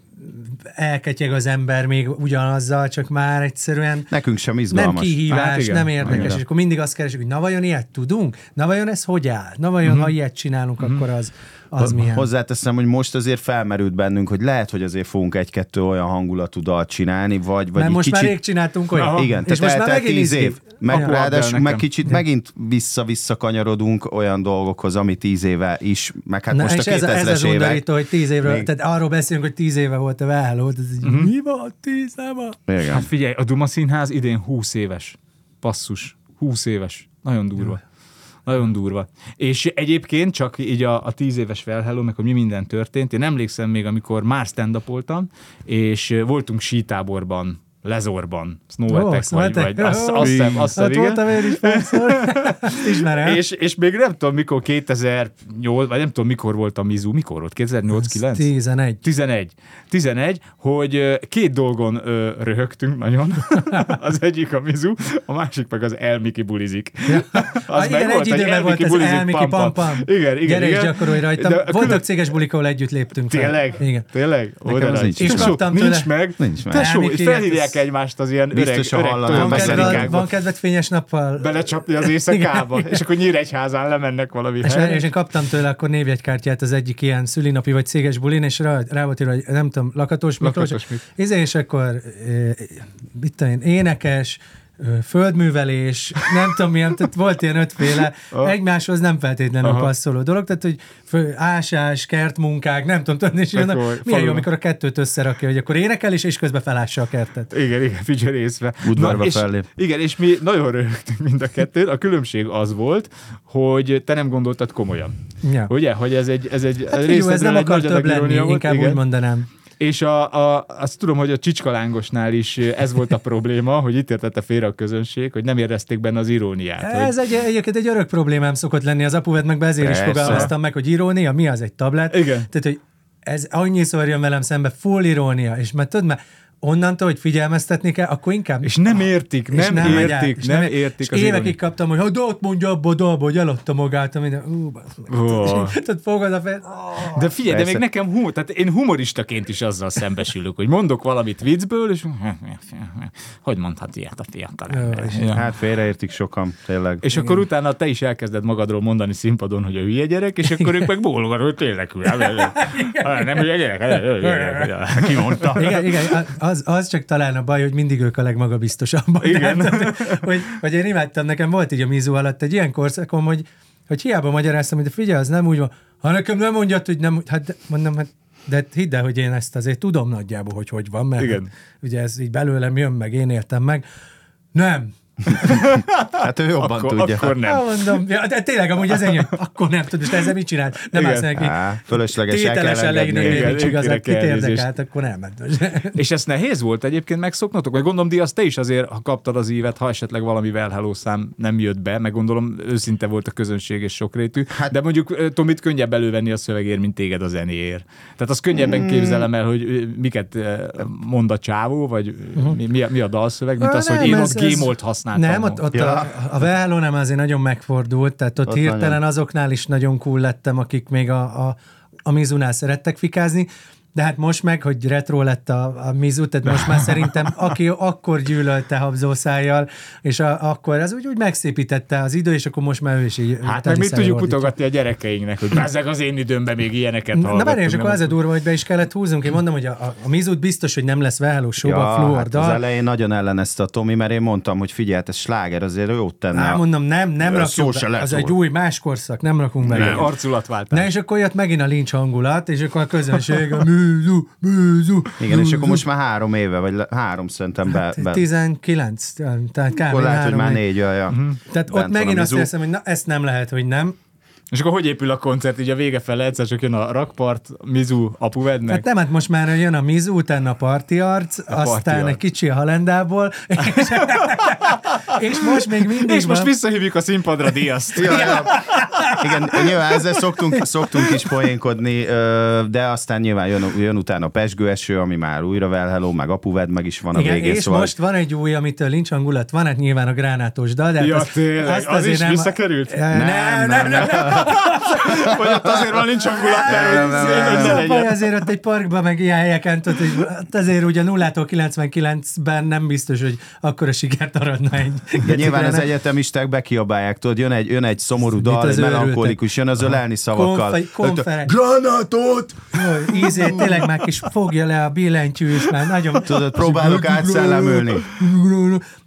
elketyeg az ember még ugyanazzal, csak már egyszerűen Nekünk sem nem izgalmas. kihívás, Hát hát igen, nem érdekes, igen. és akkor mindig azt keresünk, hogy na vajon ilyet tudunk? Na vajon ez hogy áll? Na vajon, Mhm. ha ilyet csinálunk, akkor az, az milyen? Hozzáteszem, hogy most azért felmerült bennünk, hogy lehet, hogy azért fogunk egy-kettő olyan hangulatú dalt csinálni, vagy, vagy Mert most kicsit... már rég csináltunk olyan. Aha. Igen, és most már megint tíz év. Meg, Apu ráadásul meg kicsit megint vissza-vissza kanyarodunk olyan dolgokhoz, ami tíz éve is, meg hát Na, most a és ez, ez 2000-es évek. undorító, hogy tíz évről, Még- tehát arról beszélünk, hogy tíz éve volt a válló, ez így, Mhm. mi van tíz éve? Igen. Hát figyelj, a Duma Színház idén 20 éves. Passzus. 20 éves. Nagyon durva. Nagyon durva. És egyébként csak így a, a tíz éves felhelló, meg hogy mi minden történt. Én emlékszem még, amikor már stand és voltunk sítáborban, Lezorban, Snowettek, Ó, vagy, Snowettek. vagy azt, azt hiszem, azt hiszem, Ott igen. voltam én is párszor. Ismerem. És, és még nem tudom, mikor 2008, vagy nem tudom, mikor volt a Mizu, mikor volt, 2008-9? 11. 11. 11, hogy két dolgon ö, röhögtünk nagyon. az egyik a Mizu, a másik meg az Elmiki bulizik. Ah, igen, egy időben volt az Elmiki Pam Pam. Igen, igen, Gyere igen. gyakorolj rajtam. De Voltak külön- céges bulik, ahol együtt léptünk fel. Tényleg? Igen. Tényleg? Nekem az nincs És kaptam nincs meg. Nincs meg. Tesó, felhívják ez- egymást az ilyen Biztos, öreg, öreg Van kedved, van kedved fényes nappal? Belecsapni az éjszakába, és akkor Nyíregyházán lemennek valami És, helyre. és én kaptam tőle akkor névjegykártyát az egyik ilyen szülinapi vagy céges bulin, és rá, rá volt írva, hogy nem tudom, Lakatos Miklós. Lakatos Mik- Izé, és akkor e, mit tudom én, énekes, földművelés, nem tudom milyen, tehát volt ilyen ötféle, egymáshoz nem feltétlenül Aha. passzoló dolog, tehát hogy fő, ásás, kertmunkák, nem tudom, tudni, és jönnek, milyen jó, amikor a kettőt összerakja, hogy akkor énekel, és, és közben felássa a kertet. Igen, igen, figyelj részve. Udvarba és, fellép. Igen, és mi nagyon röhögtünk mind a kettőt. A különbség az volt, hogy te nem gondoltad komolyan. Ja. Ugye, hogy ez egy, ez egy Hát figyelj, ez nem akar több lenni, inkább volt, úgy igen. mondanám. És a, a, azt tudom, hogy a Csicskalángosnál is ez volt a probléma, hogy itt értette félre a közönség, hogy nem érezték benne az iróniát. hogy- Ez egy, egyébként egy örök problémám szokott lenni, az apuved meg ezért is Persze. fogalmaztam meg, hogy irónia, mi az egy tablet. Igen. Tehát, hogy ez annyiszor jön velem szembe, full irónia, és mert tudod, mert onnantól, hogy figyelmeztetni kell, akkor inkább... És nem értik, és nem, nem értik, és nem megy- értik És az évekig iróniát. kaptam, hogy ha ott mondja abba a dalba, hogy eladta magát, minden. Ú. Ó. Tudod, fogod a fel. De figyelj, Persze. de még nekem humor, tehát én humoristaként is azzal szembesülök, hogy mondok valamit viccből, és hogy mondhat ilyet a fiatal? Ja. Hát félreértik sokan, tényleg. És akkor utána te is elkezded magadról mondani színpadon, hogy a hülye gyerek, és akkor ők meg bólogatnak, hogy tényleg hülye. Ah, Nem hülye gyerek? hülye gyerek. Ki mondta? Igen, igen, az, az csak talán a baj, hogy mindig ők a legmagabiztosabbak. Igen. Tehát, hogy, hogy én imádtam, nekem volt így a Mizu alatt egy ilyen korszakom, hogy, hogy hiába magyaráztam, hogy de figyelj, az nem úgy van. Ha nekem nem mondjad, hogy nem, hát de- mondom, hát de hidd el, hogy én ezt azért tudom nagyjából, hogy hogy van, mert Igen. ugye ez így belőlem jön meg, én éltem meg. Nem, Hát ő jobban akkor, tudja. akkor nem. Nem mondom, ja, de tényleg amúgy az ennyi, akkor nem tudod, és te ezzel mit csinál? Nem állsz neki. Fölösleges el kell Tételesen Igen, nincs igazad, kit érdekelt, akkor nem. És ez nehéz volt egyébként megszoknotok? Vagy gondolom, Diaz, te is azért, ha kaptad az ívet, ha esetleg valami Well Hello szám nem jött be, meg gondolom őszinte volt a közönség és sokrétű, hát, de mondjuk Tomit könnyebb elővenni a szövegért, mint téged a zenéért. Tehát azt könnyebben képzelem el, hogy miket mond a csávó, vagy uh-huh. mi, mi, a, mi a dalszöveg, mint az, hogy én ez- ott ez- gémolt használtam. Nem, ott, ott Ja. a, a Velló nem azért nagyon megfordult, tehát ott, Ott ott hirtelen nagyon. azoknál is nagyon cool lettem, akik még a, a, a Mizunál szerettek fikázni, de hát most meg, hogy retro lett a, a Mizu, tehát most már szerintem, aki akkor gyűlölte habzószájjal, és a, akkor az úgy, úgy megszépítette az idő, és akkor most már ő is így Hát meg mit tudjuk mutogatni a gyerekeinknek, hogy ezek az én időmben még ilyeneket Na várjál, és akkor az a durva, hogy be is kellett húznunk. Én mondom, hogy a, a, a Mizut biztos, hogy nem lesz Velló showba, Ja, Fluor hát az elején nagyon ellenezte a Tomi, mert én mondtam, hogy figyelj, hát ez sláger, azért jót tenne. Á, mondom, nem, nem szó se be. Az egy új, más korszak, nem rakunk be. Nem, arculatváltás. Na és akkor jött megint a lincs hangulat, és akkor a közönség a műzú, műzú. Igen, és akkor most már három éve, vagy három szerintem be, be 19, tehát kb. akkor lehet, hogy már négy, ja, ja. Tehát Bent ott van megint azt érzem, hogy na, ezt nem lehet, hogy nem. És akkor hogy épül a koncert? Így a vége fele egyszer csak jön a rakpart, Mizu, apuvednek. Hát nem, hát most már jön a Mizu, utána a parti arc, aztán arc. egy kicsi a halendából, és, és most még mindig és most van. visszahívjuk a színpadra Diaszt. Ja, ja. Igen, nyilván ezzel szoktunk, szoktunk is poénkodni, de aztán nyilván jön, jön utána a pesgő eső, ami már újra Well Hello, meg apuved, meg is van a Igen, végén. és szóval most van egy új, amitől lincs hangulat van, hát nyilván a gránátos dal, de hát Ja, azt, tényleg, azt az azért is nem, visszakerült? Nem, nem, nem, nem, Vagy ott azért van nincs hangulat, mert Nem, nem, hogy nem, hogy nem. ne Az a baj azért ott egy parkban, meg ilyen helyeken, tudod, hogy hát azért ugye 0-tól 99-ben nem biztos, hogy akkora sikert aradna egy de nyilván az egyetemisták bekiabálják, tudod, jön egy, jön egy szomorú dal, az egy melankolikus, jön az ölelni szavakkal. Konfe- konferen- Granátot! Ízét tényleg már kis fogja le a billentyű, és már nagyon... Tudod, próbálok átszellemülni.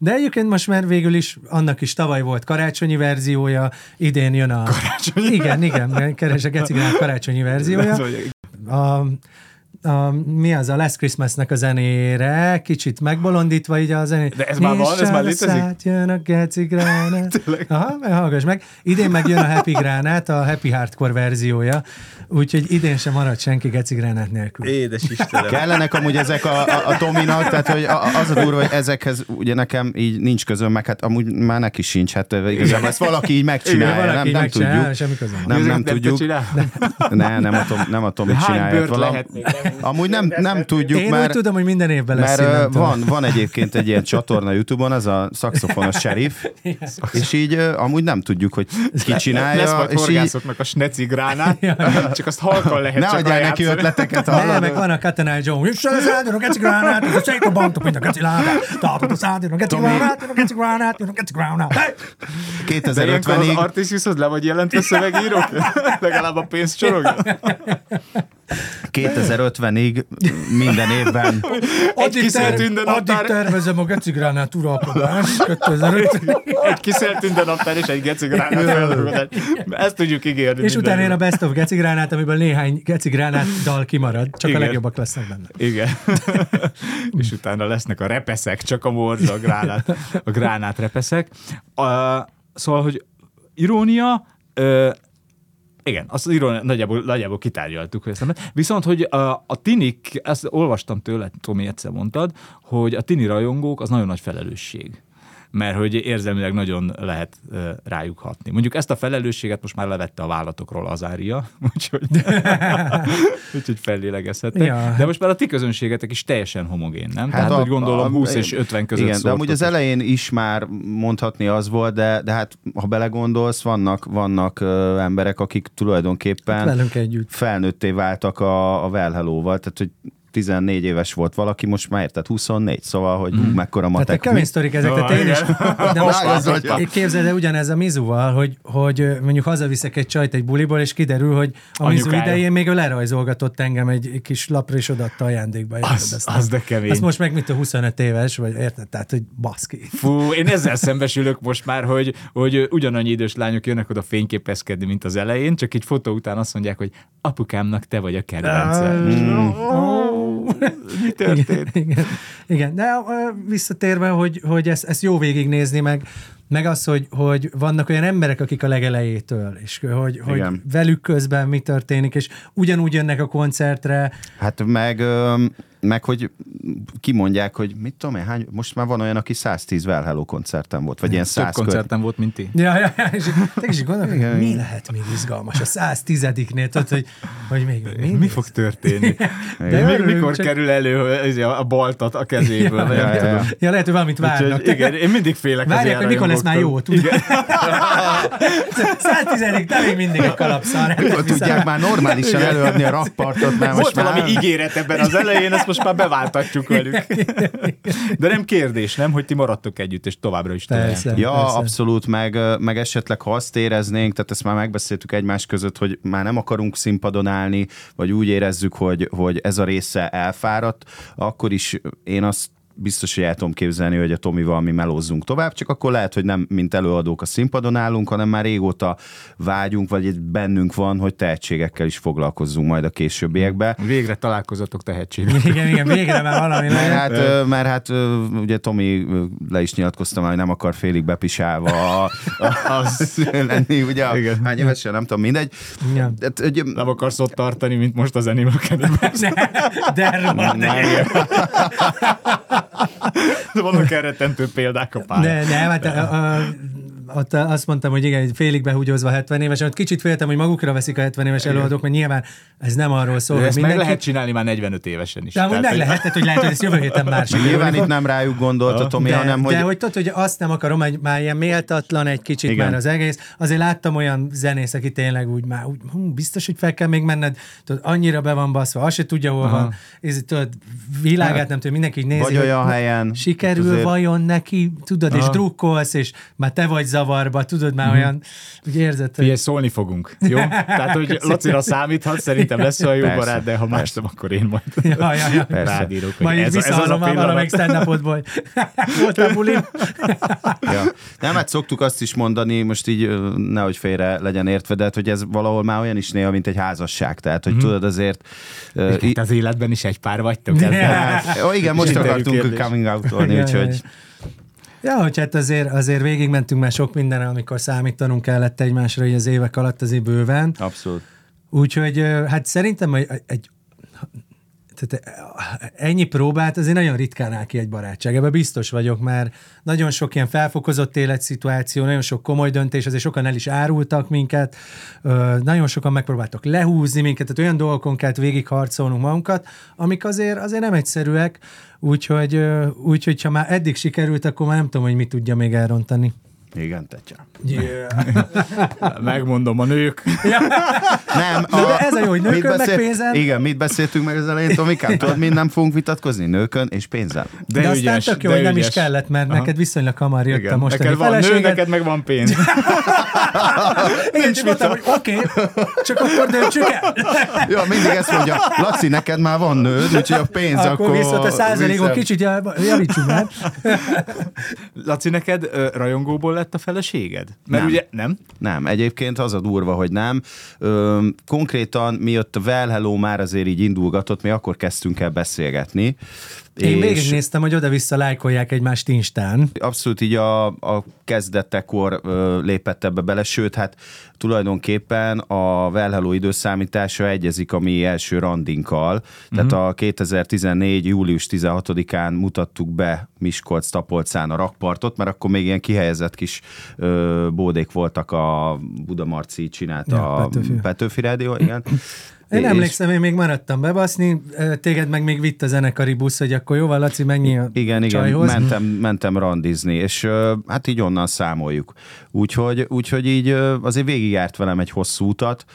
De egyébként most már végül is, annak is tavaly volt karácsonyi verziója, idén jön a... Karácsonyi? Igen, igen, keres a Gecigránát karácsonyi verziója. A, a, mi az a Last Christmasnek a zenére, kicsit megbolondítva így a zenét. De ez már van? Ez már létezik? Szát, jön a Geci Gránát. Aha, meg hallgass meg. Idén meg jön a Happy Gránát, a Happy Hardcore verziója, úgyhogy idén sem marad senki Geci Gránát nélkül. Édes Istenem. Kellenek amúgy ezek a, a, a Tominak, tehát hogy a, az a durva, hogy ezekhez ugye nekem így nincs közöm, meg hát amúgy már neki sincs, hát igazából ezt valaki így megcsinálja, Igen, nem, valaki nem megcsinálja, tudjuk. semmi köze van. Nem, nem te tudjuk. Ne, nem a, Tom, nem a Tomi Hány csinálja. bőrt Valam, lehet még? Amúgy nem, nem tudjuk, Én mert, úgy tudom, hogy minden évben lesz mert van, van egyébként egy ilyen csatorna Youtube-on, az a szaxofonos sheriff, és így amúgy nem tudjuk, hogy ki csinálja, Lesz majd és így horgászoknak a sneci gránát, csak azt halkan lehet ne csak adjál neki ötleteket Ne, meg van a Katana Joe. És az áldjon a Geci Gránát, ez a Széko Bantok, mint a Geci Ládát. Tartod az áldjon a Geci Gránát, a Geci Gránát, a Geci Gránát. Hey! De ilyenkor az 2050-ig Artisiushoz le vagy jelentve szövegírók? Legalább a pénzt csorog? 2050-ig minden évben Addig, kiszelt ter- addig tervezem a Geci Gránát uralkodást 2050 Egy kiszelt naptár és egy geci gránát feldolgozás. Ezt tudjuk ígérni. És utána jön a Best of Geci Gránát, amiből néhány Geci Gránát dal kimarad, csak Igen. a legjobbak lesznek benne. Igen. és utána lesznek a repeszek, csak a morzsa, a gránát, a gránát repeszek. Uh, szóval, hogy irónia, igen, azt az irónia nagyjából, nagyjából kitárgyaltuk. Ezt. Viszont, hogy a, a tinik, ezt olvastam tőle, Tomi, egyszer mondtad, hogy a tini rajongók az nagyon nagy felelősség mert hogy érzelmileg nagyon lehet rájuk hatni. Mondjuk ezt a felelősséget most már levette a vállatokról az ária, úgyhogy, úgyhogy fellélegezhettek. Ja. De most már a ti közönségetek is teljesen homogén, nem? Hát Tehát, a- hogy gondolom a- 20 és 50 között Igen, de amúgy az elején is már mondhatni az volt, de, de hát ha belegondolsz, vannak, vannak ö, emberek, akik tulajdonképpen Velünk együtt. felnőtté váltak a, a Well Hello-val, tehát hogy 14 éves volt valaki, most már érted 24, szóval, hogy mm. mekkora Tehát matek. egy kemény sztorik ezek, tehát én is. De most képzeld el ugyanez a Mizuval, hogy, hogy mondjuk hazaviszek egy csajt egy buliból, és kiderül, hogy a Mizu idején még ő lerajzolgatott engem egy kis lapra, és odaadta ajándékba. Az- ezt? az de kemény. Ez most meg mint a 25 éves, vagy érted? Tehát, hogy baszki. Fú, én ezzel szembesülök most már, hogy, hogy ugyanannyi idős lányok jönnek oda fényképezkedni, mint az elején, csak egy fotó után azt mondják, hogy apukámnak te vagy a kedvencem. Mi történt? Igen, igen, igen. de visszatérve, hogy, hogy ezt, ezt jó végignézni, meg, meg az, hogy, hogy vannak olyan emberek, akik a legelejétől, és hogy, hogy Igen. velük közben mi történik, és ugyanúgy jönnek a koncertre. Hát meg, ö, meg hogy kimondják, hogy mit tudom én, hány, most már van olyan, aki 110 Well Hello koncerten volt, vagy ilyen Több 100 kör. koncerten volt, mint ti. Ja, ja, ja és te is gondolod, hogy mi lehet még izgalmas a 110-nél, tudod, hogy, hogy még mindig. Mi fog történni? De Mi, örülünk, mikor csak- kerül elő ez a a baltat a kezéből? Ja, vagy ja, tudom. ja. Ja, lehet, hogy valamit várnak. Úgyhogy igen, én mindig félek Várják, hogy mikor lesz már jó, tudod? 110 te még mindig egy kalapszal. Mikor tudják már normálisan előadni a rappartot, mert most valami ígéret ebben az elején, ezt most már beváltatjuk velük. De nem kérdés, nem, hogy ti maradtok együtt, és továbbra is. Persze. Ja, persze. abszolút, meg, meg esetleg ha azt éreznénk, tehát ezt már megbeszéltük egymás között, hogy már nem akarunk színpadon állni, vagy úgy érezzük, hogy, hogy ez a része elfáradt, akkor is én azt biztos, hogy el tudom képzelni, hogy a Tomival mi melózzunk tovább, csak akkor lehet, hogy nem mint előadók a színpadon állunk, hanem már régóta vágyunk, vagy egy bennünk van, hogy tehetségekkel is foglalkozzunk majd a későbbiekben. Végre találkozatok tehetségek. Igen, igen, végre már valami Mert hát, mert hát ö, ugye Tomi le is nyilatkozta már, hogy nem akar félig bepisálva a, a, az lenni, ugye? Igen. Hány évesen, nem tudom, mindegy. Ja. Hát, hogy, Nem akarsz ott tartani, mint most az Animal Kingdom. De rohadt. De vannak elrettentő példák a pályán. Ne, nem, hát a, a, ott azt mondtam, hogy igen, egy félig behúgyozva 70 évesen, ott kicsit féltem, hogy magukra veszik a 70 éves előadók, mert nyilván ez nem arról szól, hogy ezt meg mindenki... lehet csinálni már 45 évesen is. De amúgy meg hogy- lehet, tehát, hogy lehet, hogy ezt jövő héten már sikerülni nyilván itt nem rájuk gondolt a Tomi, de, hanem de hogy... hogy tudod, hogy azt nem akarom, hogy már ilyen méltatlan egy kicsit Igen. már az egész. Azért láttam olyan zenész, aki tényleg úgy már úgy, hú, biztos, hogy fel kell még menned, tudod, annyira be van baszva, azt se tudja, hol van. Ez, tudod, világát nem tudja, mindenki így nézi, Vagy hogy olyan helyen, Sikerül vajon neki, tudod, és Aha. drukkolsz, és már te vagy zavarba, tudod, már olyan, úgy érzed, hogy Figyelj, szólni fogunk, jó? Tehát, hogy Lacira számíthat, szerintem lesz olyan jó Persze, barát, de ha más nem, akkor én majd Ja, ja, ja. Persze. rád írok, hogy Majd ez, a- ez az visszahallom a már valamelyik stand hogy volt a bulim. Ja. Nem, hát szoktuk azt is mondani, most így nehogy félre legyen értve, de hát, hogy ez valahol már olyan is néha, mint egy házasság. Tehát, hogy tudod, azért... Hát í- az életben is egy pár vagytok. Ó, igen, most akartunk coming out-olni, úgyhogy... Ja, hogy hát azért, azért végigmentünk már sok mindenre, amikor számítanunk kellett egymásra így az évek alatt azért bőven. Abszolút. Úgyhogy hát szerintem egy, egy tehát ennyi próbát azért nagyon ritkán áll ki egy barátság. Ebben biztos vagyok, mert nagyon sok ilyen felfokozott életszituáció, nagyon sok komoly döntés, azért sokan el is árultak minket, nagyon sokan megpróbáltak lehúzni minket, tehát olyan dolgokon kellett végigharcolnunk magunkat, amik azért, azért nem egyszerűek, úgyhogy, úgyhogy ha már eddig sikerült, akkor már nem tudom, hogy mit tudja még elrontani. Igen, tetja. Yeah. Megmondom, a nők. Nem, Na, de ez a jó, hogy nőkön meg pénzen. Igen, mit beszéltünk meg az elején, Tomikám? Tudod, mind nem fogunk vitatkozni? Nőkön és pénzen. De, de aztán ügyes, tök jó, de hogy nem is ügyes. kellett, mert Aha. neked viszonylag hamar jött a Igen. mostani Neked van nő, feleséged. neked meg van pénz. Igen, csak mondtam, hogy oké, csak akkor döntsük el. Ja, mindig ezt mondja, Laci, neked már van nőd, úgyhogy a pénz Akkor, akkor... viszont a százalékon kicsit jav- javítsunk már. Laci, neked rajongóból lett a feleséged? Mert Nem. ugye nem? Nem, egyébként az a durva, hogy nem. Ö, konkrétan mi ott a Well Hello már azért így indulgatott, mi akkor kezdtünk el beszélgetni. Én végignéztem, hogy oda-vissza lájkolják egymást Instán. abszolút így a, a kezdetekor ö, lépett ebbe bele, sőt, hát tulajdonképpen a Well Hello időszámítása egyezik a mi első randinkkal, tehát Mhm. a 2014. július 16-án mutattuk be Miskolc Tapolcán a rakpartot, mert akkor még ilyen kihelyezett kis ö, bódék voltak a Budamarci csinálta Ja, a Petőfi. Petőfi Rádió, igen. Én emlékszem, én még maradtam bebaszni, téged meg még vitt a zenekari busz, hogy akkor jóval, Laci, mennyi a Igen, igen, mentem, mentem randizni, és hát így onnan számoljuk. Úgyhogy, úgyhogy így azért végigjárt velem egy hosszú utat,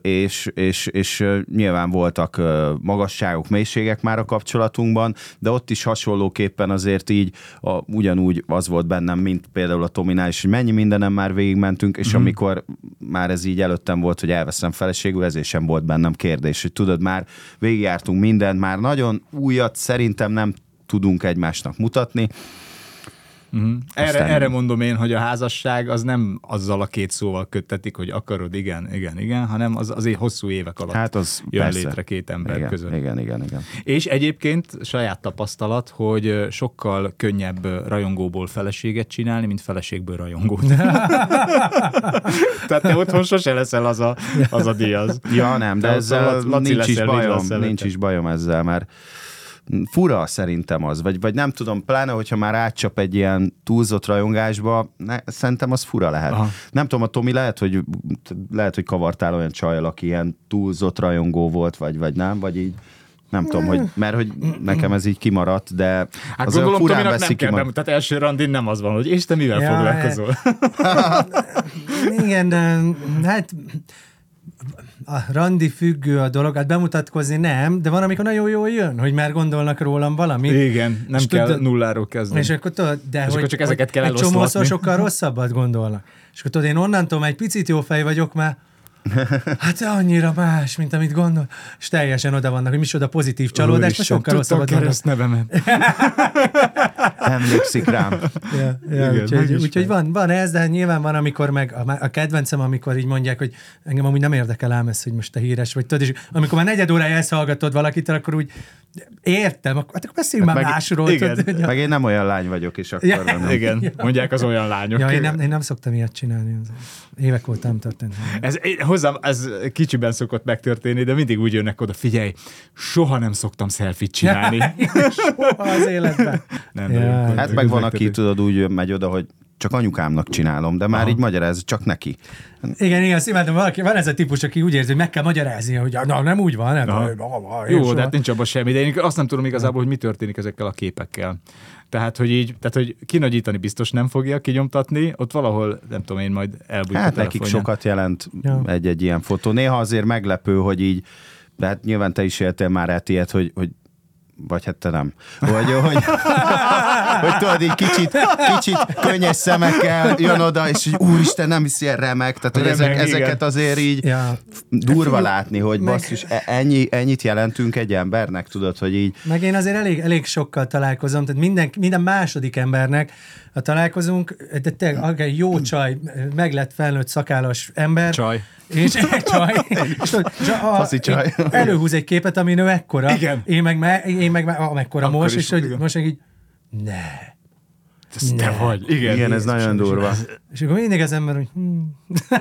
és, és, és nyilván voltak magasságok, mélységek már a kapcsolatunkban, de ott is hasonlóképpen azért így a, ugyanúgy az volt bennem, mint például a Tominál is, hogy mennyi mindenem már végigmentünk, és Mhm. amikor már ez így előttem volt, hogy elveszem feleségül, ezért sem volt bennem kérdés, hogy tudod, már végigjártunk mindent, már nagyon újat szerintem nem tudunk egymásnak mutatni, Uh-huh. Erre, Aztán- erre mondom én, hogy a házasság az nem azzal a két szóval köttetik, hogy akarod, igen, igen, igen, hanem az azért hosszú évek alatt Hát az jön persze. létre két ember igen, között. Igen, igen, igen. És egyébként saját tapasztalat, hogy sokkal könnyebb rajongóból feleséget csinálni, mint feleségből rajongót. Tehát te otthon sose leszel az a, az a diaz. Ja, nem, de Te ezzel Laci nincs is bajom, nincs is bajom ezzel, mert fura szerintem az, vagy, vagy nem tudom, pláne, hogyha már átcsap egy ilyen túlzott rajongásba, ne, szerintem az fura lehet. Aha. Nem tudom, a Tomi lehet, hogy lehet, hogy kavartál olyan csajjal, aki ilyen túlzott rajongó volt, vagy, vagy nem, vagy így nem tudom, hogy, mert hogy nekem ez így kimaradt, de Hát az gondolom, furán Tominak nem veszi kell, bemut- tehát első randin nem az van, hogy és te mivel Ja, foglalkozol? Igen, de hát a randi függő a dolog, hát bemutatkozni nem, de van, amikor nagyon jól jön, hogy már gondolnak rólam valamit. Igen, nem És kell tudod- nulláról kezdeni. És akkor tudod, de És hogy, akkor csak ezeket kell egy csomószor sokkal rosszabbat gondolnak. És akkor tudod, én onnantól már egy picit jó fej vagyok már, Hát annyira más, mint amit gondol. És teljesen oda vannak, hogy micsoda pozitív csalódás, Úristen, sokkal rosszabbat kereszt nevemet. emlékszik rám. Ja, ja, Igen, úgyhogy, úgyhogy van, van ez, de nyilván van, amikor meg a, a kedvencem, amikor így mondják, hogy engem amúgy nem érdekel ám ez, hogy most te híres vagy. Tudod, és amikor már negyed órája ezt hallgatod valakit, akkor úgy értem, hát akkor beszéljünk már meg- másról. igen. tudod, Meg én nem olyan lány vagyok, és akkor Ja. nem. Igen, mondják az olyan lányok. Ja, én nem, én nem szoktam ilyet csinálni. Évek óta nem történt. Ez, hozzám ez kicsiben szokott megtörténni, de mindig úgy jönnek oda, figyelj, soha nem szoktam selfie csinálni. Soha az életben. Nem, Ja. Hát meg van, aki tudod úgy megy oda, hogy csak anyukámnak csinálom, de már Aha. így magyaráz, csak neki. Igen, igen, azt imádom, valaki, van ez a típus, aki úgy érzi, hogy meg kell magyarázni, hogy na, nem úgy van, nem. Aha. Jó, de hát nincs abban semmi, de én azt nem tudom igazából, hogy mi történik ezekkel a képekkel. Tehát, hogy így, tehát, hogy kinagyítani biztos nem fogja kinyomtatni, ott valahol, nem tudom én, majd elbújt Hát nekik sokat jelent Ja. egy-egy ilyen fotó. Néha azért meglepő, hogy így, de hát nyilván te is éltél már át ilyet, hogy, hogy vagy hát te nem. Hogy, hogy, hogy tudod, így kicsit, kicsit könnyes szemekkel jön oda, és így úristen, nem is ilyen remek. Tehát, hogy Remek, ezek, igen. ezeket azért így Ja, durva látni, hogy Meg- basszus, e- ennyi, ennyit jelentünk egy embernek, tudod, hogy így Meg én azért elég, elég sokkal találkozom, tehát minden, minden második embernek, ha találkozunk, de tényleg akár jó csaj, meg lett felnőtt szakállas ember. Csaj. És egy csaj. És, a, Faszi csaj. Előhúz egy képet, ami nő ekkora. Igen. Én meg, me, én meg me, amekkora Akkor most, is, és hogy igen. most meg így, ne. Ez te vagy. Igen. igen, ez nagyon durva. És akkor mindig az ember, hogy hm,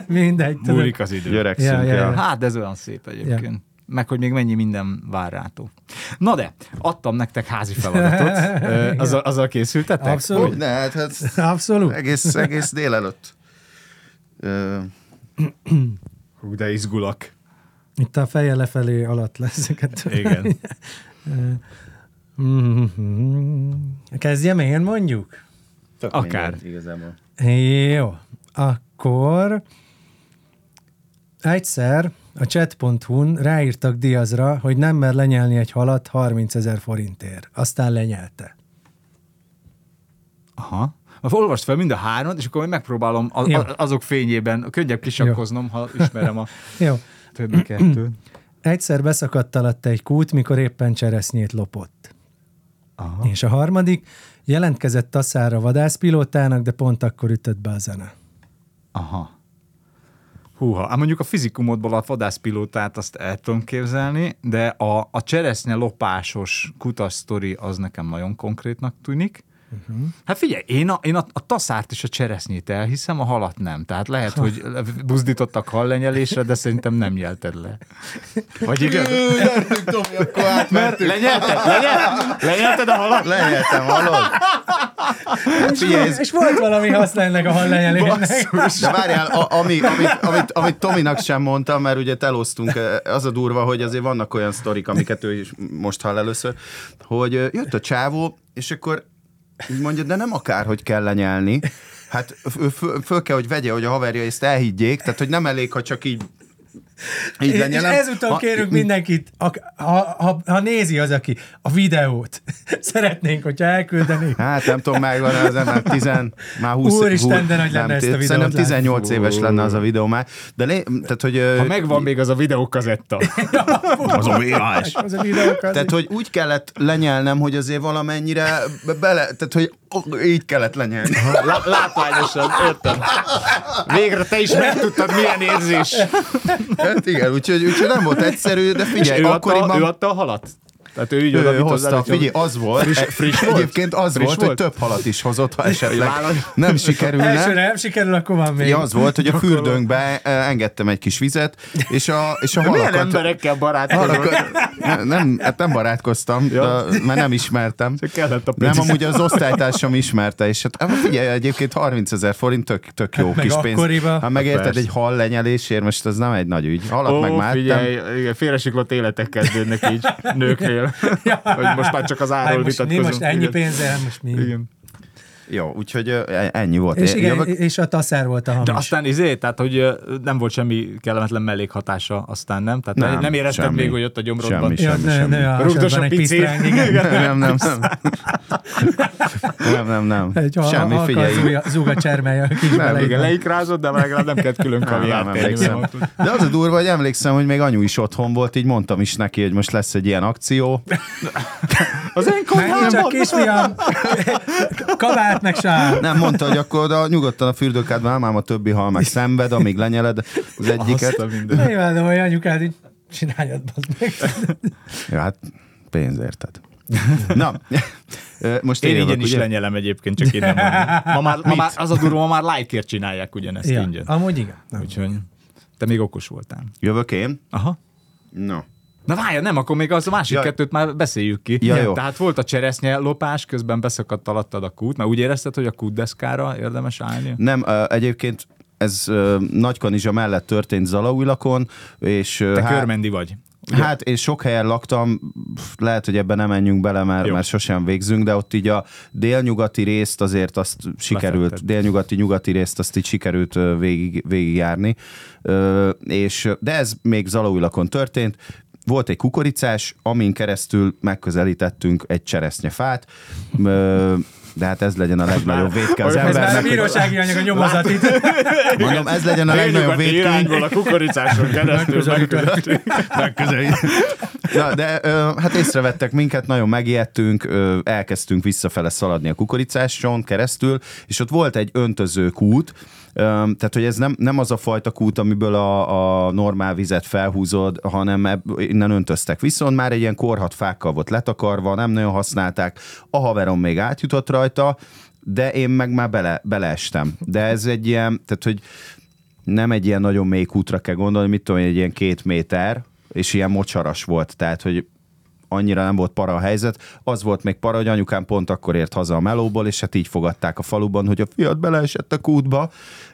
mindegy. Múlik az idő. Györegszünk. Ja, ja, ja. Hát, de ez olyan szép egyébként. Meg, hogy még mennyi minden vár rátok. Na de, adtam nektek házi feladatot. Azzal, azzal készültetek? Abszolút. Hogy ne, hát, hát Abszolút. egész, egész délelőtt. Hú, de izgulak. Itt a feje lefelé alatt lesz. Igen. Kezdjem én mondjuk? tök Akár. mindegy, Igazából. Jó, akkor egyszer a chat.hu-n ráírtak Diazra, hogy nem mer lenyelni egy halat 30 ezer forintért. Aztán lenyelte. Aha. Olvast fel mind a hármat, és akkor én megpróbálom a, Jó. azok fényében könnyebb kisakkoznom, ha ismerem a Jó. többi kettőt. Egyszer beszakadt alatta egy kút, mikor éppen cseresznyét lopott. Aha. És a harmadik, jelentkezett taszára vadászpilótának, de pont akkor ütött be a zene. Aha. Húha, hát mondjuk a fizikumodból a vadászpilótát azt el tudom képzelni, de a, a cseresznye lopásos kutas sztori az nekem nagyon konkrétnak tűnik. Uh-huh. Hát figyelj, én, a, én a, a taszárt és a cseresznyét elhiszem, a halat nem. Tehát lehet, hogy buzdítottak hallenyelésre, de szerintem nem nyelted le. Vagy igaz? Gyertünk, Tomi, akkor átmentünk. Lenyelted? Lenyelted? Lenyelted a halat? Lenyeltem, hallod? Hát Figyelj, ez, És volt valami haszna ennek a hallenyelésnek. de várjál, a, ami, amit, amit, amit Tominak sem mondtam, mert ugye elosztunk, az a durva, hogy azért vannak olyan sztorik, amiket ő is most hall először, hogy ö, jött a csávó, és akkor így mondja, de nem akár, hogy kell lenyelni. Hát föl, föl kell, hogy vegye, hogy a haverja ezt elhiggyék, tehát hogy nem elég, ha csak így így És lenyelem. ezúton Ha- kérünk mindenkit, ha, ha, ha, nézi az, aki a videót, szeretnénk, hogyha elküldenék. Hát nem tudom, megvan az már 10, már 20 Úristen, hú- de nagy lenne nem, ezt a videót Szerintem látni. 18 éves lenne az a videó már. De lé, tehát, hogy... Ha megvan még az a videókazetta. az a VHS. Az a videókat. Tehát, hogy úgy kellett lenyelnem, hogy azért valamennyire be- bele, tehát, hogy így kellett lenyelni. Lá- látványosan, értem. Végre te is megtudtad, milyen érzés. Hát igen, úgyhogy, úgyhogy nem volt egyszerű, de És figyelj, ő adta, akkoriban... ő adta a halat? Tehát ő így ő oda hozta, figyelj, az volt, friss, friss volt? egyébként az Friss volt, volt? hogy több halat is hozott, ha esetleg nem sikerülne. Elsőre nem sikerül, akkor van még. Ja, az volt, hogy a fürdőnkbe eh, engedtem egy kis vizet, és a, és a Milyen halakat... emberekkel barátkozol? halakat nem, nem, hát nem barátkoztam, Ja. de, mert nem ismertem. Csak kellett a Nem, pénz. amúgy az osztálytársam ismerte, és hát hát figyelj, egyébként 30 ezer forint tök, tök jó meg kis pénz. akkoriba. Hát megérted Persze. egy hal lenyelésért, most az nem egy nagy ügy. Halat Ó, meg már figyelj, igen, félresiklott életek kezdődnek így nőknél. hogy most már csak az Hát árról most, mi vitatkozunk. most ennyi pénzzel, most mi? Igen. Jó, úgyhogy ö, ennyi volt. És igen, jövök- és a taszár volt a hamis. De aztán izé, tehát hogy nem volt semmi kellemetlen mellékhatása, aztán nem? Tehát nem, Nem, érezted semmi. még, hogy ott a gyomrodban. Semmi, ja, semmi, ne, semmi. ne, a Rugdos hasadban a egy picit. pisztráng, igen. nem, nem, nem. Nem, nem, nem. Egy ha, Semmi, halka figyelj. zúga, zúga csermelje a kis Nem, Igen, leikrázott, de legalább nem kellett külön kaviárt De az a durva, hogy emlékszem, hogy még anyu is otthon volt, így mondtam is neki, hogy most lesz egy ilyen akció. Az én Menj csak, konyhámban! kisfiam! Kabát meg sár. Nem mondta, hogy akkor oda nyugodtan a fürdőkádban ám a többi hal meg szenved, amíg lenyeled az egyiket. Azt a. Imádom, hogy anyukád így csináljad, meg. Ja, hát pénz érted. Na, most Én jövök, ingyen is ugye? lenyelem egyébként, csak én nem mondom. Ma már, ma már az a durva, ma már like-ért csinálják ugyanezt Ja, ingyen. amúgy igen. Úgyhogy te még okos voltál. Jövök én? Aha. No. Na várja, nem, akkor még az a másik Ja. kettőt már beszéljük ki. Ja, jó. Tehát volt a cseresznye lopás, közben beszakadt alattad a kút, mert úgy érezted, hogy a kútdeszkára érdemes állni? Nem, egyébként ez Nagykanizsa mellett történt Zalaújlakon, és Te hát, körmendi vagy. Ugye? Hát én sok helyen laktam, lehet, hogy ebben nem menjünk bele, mert, Jó. mert sosem végzünk, de ott így a délnyugati részt azért azt sikerült, Lefetted. délnyugati, nyugati részt azt így sikerült végig, végigjárni. Ö, És, de ez még Zalaújlakon történt. Volt egy kukoricás, amin keresztül megközelítettünk egy cseresznyefát, Ö, de hát ez legyen a legnagyobb vétke az Ez már Ez már a embernek. bírósági anyag a nyomozat itt. Mondom, ez legyen a legnagyobb irányból a kukoricáson keresztül megközelítünk. Na, de ö, hát észrevettek minket, nagyon megijedtünk, ö, elkezdtünk visszafele szaladni a kukoricáson keresztül, és ott volt egy öntöző kút, tehát, hogy ez nem, nem az a fajta kút, amiből a, a normál vizet felhúzod, hanem ebb, innen öntöztek. Viszont már egy ilyen korhat fákkal volt letakarva, nem nagyon használták, a haverom még átjutott rajta, de én meg már bele, beleestem. De ez egy ilyen, tehát, hogy nem egy ilyen nagyon mély kútra kell gondolni, mit tudom, egy ilyen két méter, és ilyen mocsaras volt, tehát, hogy annyira nem volt para a helyzet. Az volt még para, hogy anyukám pont akkor ért haza a melóból, és hát így fogadták a faluban, hogy a fiat beleesett a kútba.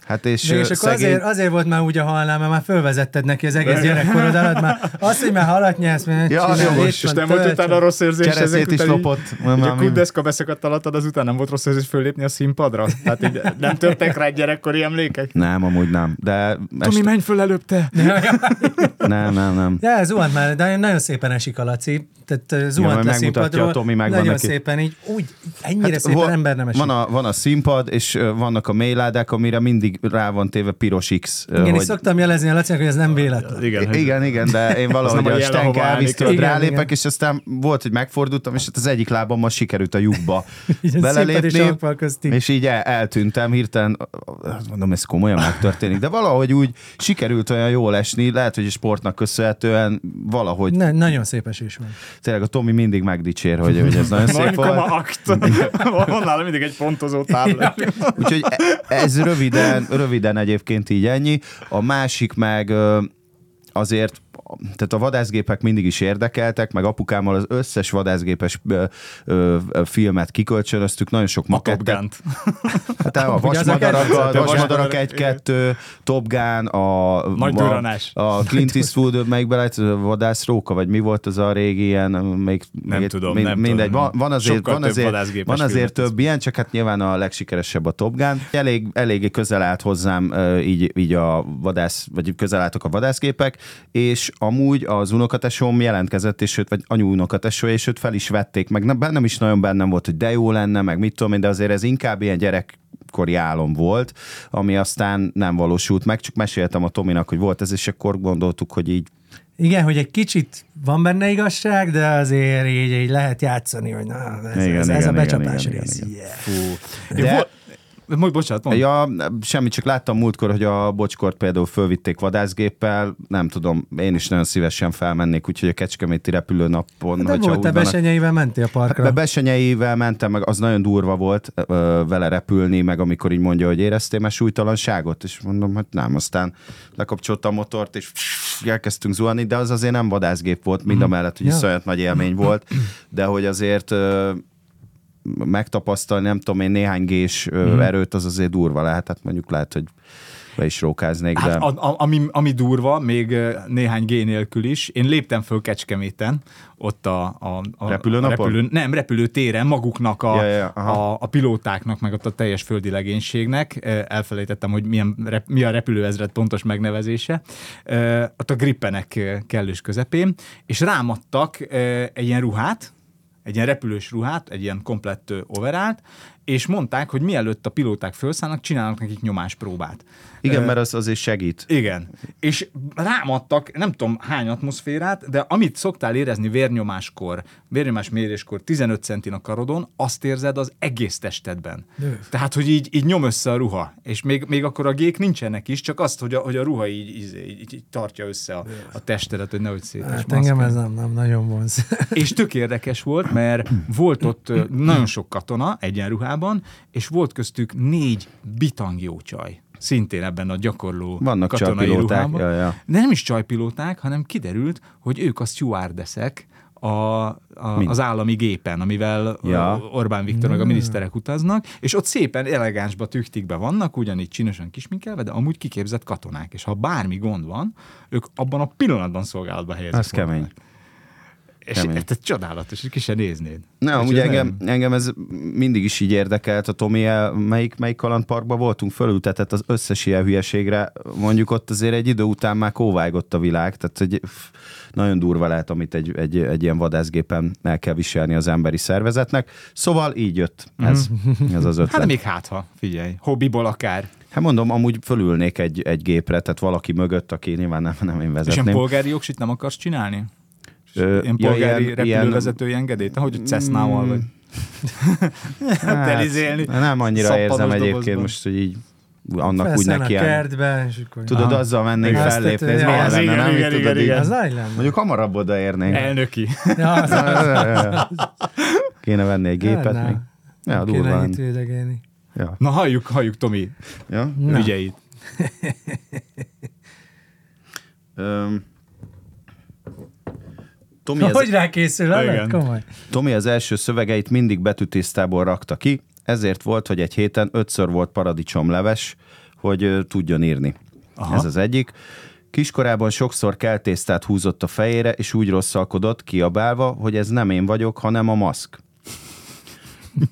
Hát és, De és akkor azért, azért volt már úgy a halnál, mert már fölvezetted neki az egész gyerekkorod alatt, már azt, hogy már halat nyelsz, mert Ja, csinálj, jogos, És nem volt utána rossz érzés ezek is után így- lopott. Már a kuddeszka beszakadt alattad, azután nem volt rossz érzés föllépni a színpadra? Tehát így nem törtek rá gyerekkori emlékek? Nem, amúgy nem. De Tomi, este... menj föl előbb te! nem, nem, nem. De zuhant már, de nagyon szépen esik a Laci. Tehát zuhant majd le színpadról. a Tomi, megvan Nagyon neki. szépen, így úgy, ennyire Hát szépen vo- ember nem esik. Van a, van a színpad, és vannak a mélydák, amire mindig rá van téve piros X. Igen, és hogy- szoktam jelezni a Lacinak, hogy ez nem véletlen. Igen, igen, igen, de én valahogy a tudod, Igen, rálépek, igen. és aztán volt, hogy megfordultam, és hát az egyik lábammal sikerült a lyukba és belelépni, és így el, eltűntem hirtelen, azt mondom, ez komolyan megtörténik, de valahogy úgy sikerült olyan jól esni, lehet, hogy a sportnak köszönhetően valahogy, Ne, nagyon szép esés van. Tényleg a Tomi mindig megdicsér, hogy, hogy ez nagyon szép volt. akt. Van nála mindig egy pontozó tábla. Úgyhogy e- ez röviden, röviden egyébként így ennyi. A másik meg azért tehát a vadászgépek mindig is érdekeltek, meg apukámmal az összes vadászgépes ö, ö, filmet kikölcsönöztük, nagyon sok makettet. Hát a vasmadarak, a vasmadarak egy-kettő, Top Gun, a, Nagy a, a Clint Eastwood, melyikben lehet, a vadászróka, vagy mi volt az a régi ilyen, még, Nem még, tudom, mind, nem mindegy, tudom. van, azért, Sokkal van azért, van azért több ilyen, csak hát nyilván a legsikeresebb a Top Gun. Elég, eléggé közel állt hozzám így, így a vadász, vagy közel álltak a vadászgépek, és amúgy az unokatesóm jelentkezett, és őt, vagy anyu unokatesó, és őt fel is vették, meg nem, bennem is nagyon bennem volt, hogy de jó lenne, meg mit tudom én, de azért ez inkább ilyen gyerek kori álom volt, ami aztán nem valósult meg, csak meséltem a Tominak, hogy volt ez, és akkor gondoltuk, hogy így Igen, hogy egy kicsit van benne igazság, de azért így, így lehet játszani, hogy na, ez, Igen, ez, igen, ez a igen, becsapás igen, rész. igen, igen. Yeah. Fú. De- De... Majd bocsánat, mondd. Ja, semmi, csak láttam múltkor, hogy a bocskort például fölvitték vadászgéppel, nem tudom, én is nagyon szívesen felmennék, úgyhogy a Kecskeméti repülőnapon, De hogyha volt, te úgy van, besenyeivel mentél a parkra. Be besenyeivel mentem, meg az nagyon durva volt ö, vele repülni, meg amikor így mondja, hogy éreztél már súlytalanságot, és mondom, hogy nem, aztán lekapcsolta a motort, és elkezdtünk zuhanni, de az azért nem vadászgép volt, mind a mellett, hogy Ja. iszonyat nagy élmény volt, de hogy azért ö, megtapasztalni, nem tudom én, néhány gés ö, erőt, az azért durva lehet, hát mondjuk lehet, hogy be is rókáznék, de... Hát, a, a, ami, ami durva, még néhány G nélkül is, én léptem föl Kecskeméten, ott a, a, a Repülőnapon? a repülő, nem, repülőtéren maguknak, a, Ja, ja, aha. a, a pilótáknak, meg ott a teljes földi legénységnek. Elfelejtettem, hogy milyen, rep, mi a repülőezred pontos megnevezése. Ott a grippenek kellős közepén, és rámadtak egy ilyen ruhát, egy ilyen repülős ruhát, egy ilyen komplett overált, és mondták, hogy mielőtt a pilóták felszállnak, csinálnak nekik nyomáspróbát. Igen, Ö, mert az azért segít. igen. És rámadtak, nem tudom hány atmoszférát, de amit szoktál érezni vérnyomáskor, vérnyomás méréskor 15 centin a karodon, azt érzed az egész testedben. Nő. Tehát, hogy így, így nyom össze a ruha. És még, még akkor a gék nincsenek is, csak azt, hogy a, hogy a ruha így, így, így, így tartja össze a, a testedet, hogy nehogy szét. Hát engem ez nem, nem nagyon vonz. És tök érdekes volt, mert volt ott nagyon sok katona egyenruhában, és volt köztük négy bitangjó csaj. Szintén ebben a gyakorló Vannak katonai ruhában. ja, ja. De nem is csajpilóták, hanem kiderült, hogy ők a stewardeszek a, a, az állami gépen, amivel Ja. Orbán Viktor meg a miniszterek utaznak, és ott szépen elegánsba, tüktikbe vannak, ugyanígy csinosan kisminkelve, de amúgy kiképzett katonák, és ha bármi gond van, ők abban a pillanatban szolgálatba helyezik. Ez kemény. És Kemény. ez, csodálatos, és ki se néznéd. Nem, ez engem, engem ez mindig is így érdekelt, a Tomi, el- melyik, melyik kalandparkban voltunk, fölültetett az összes ilyen hülyeségre, mondjuk ott azért egy idő után már kóvágott a világ, tehát pff, nagyon durva lehet, amit egy, egy, egy ilyen vadászgépen el kell viselni az emberi szervezetnek. Szóval így jött ez, ez az ötlet. Hát még hát, ha figyelj, hobbiból akár. Hát mondom, amúgy fölülnék egy, egy gépre, tehát valaki mögött, aki nyilván nem, nem én És ilyen vezetném. polgári jogsit nem akarsz csinálni? Ö, Ilyen ja, polgári ilyen- repülővezetői engedélyt, ahogy Cessnával vagy. Hát, Telizélni. nem annyira érzem egyébként dobozban. most, hogy így annak úgy neki a kertbe, és akkor... Tudod, Aha. azzal mennénk Igen. fellépni, ez milyen lenne, igen, nem? igen, igen, tudod, így- igen. Az lenne. Mondjuk hamarabb odaérnénk. Elnöki. Ja, az Kéne venni egy gépet még. Ja, Kéne durva itt lenne. védegélni. Ja. Na halljuk, halljuk Tomi Ja. Ügyeit. Öm. Tomi, Hogy ez, rákészül, Igen. Komoly. Tomi az első szövegeit mindig betűtésztából rakta ki, ezért volt, hogy egy héten ötször volt paradicsomleves, hogy tudjon írni. Aha. Ez az egyik. Kiskorában sokszor keltésztát húzott a fejére, és úgy rosszalkodott, kiabálva, hogy ez nem én vagyok, hanem a maszk.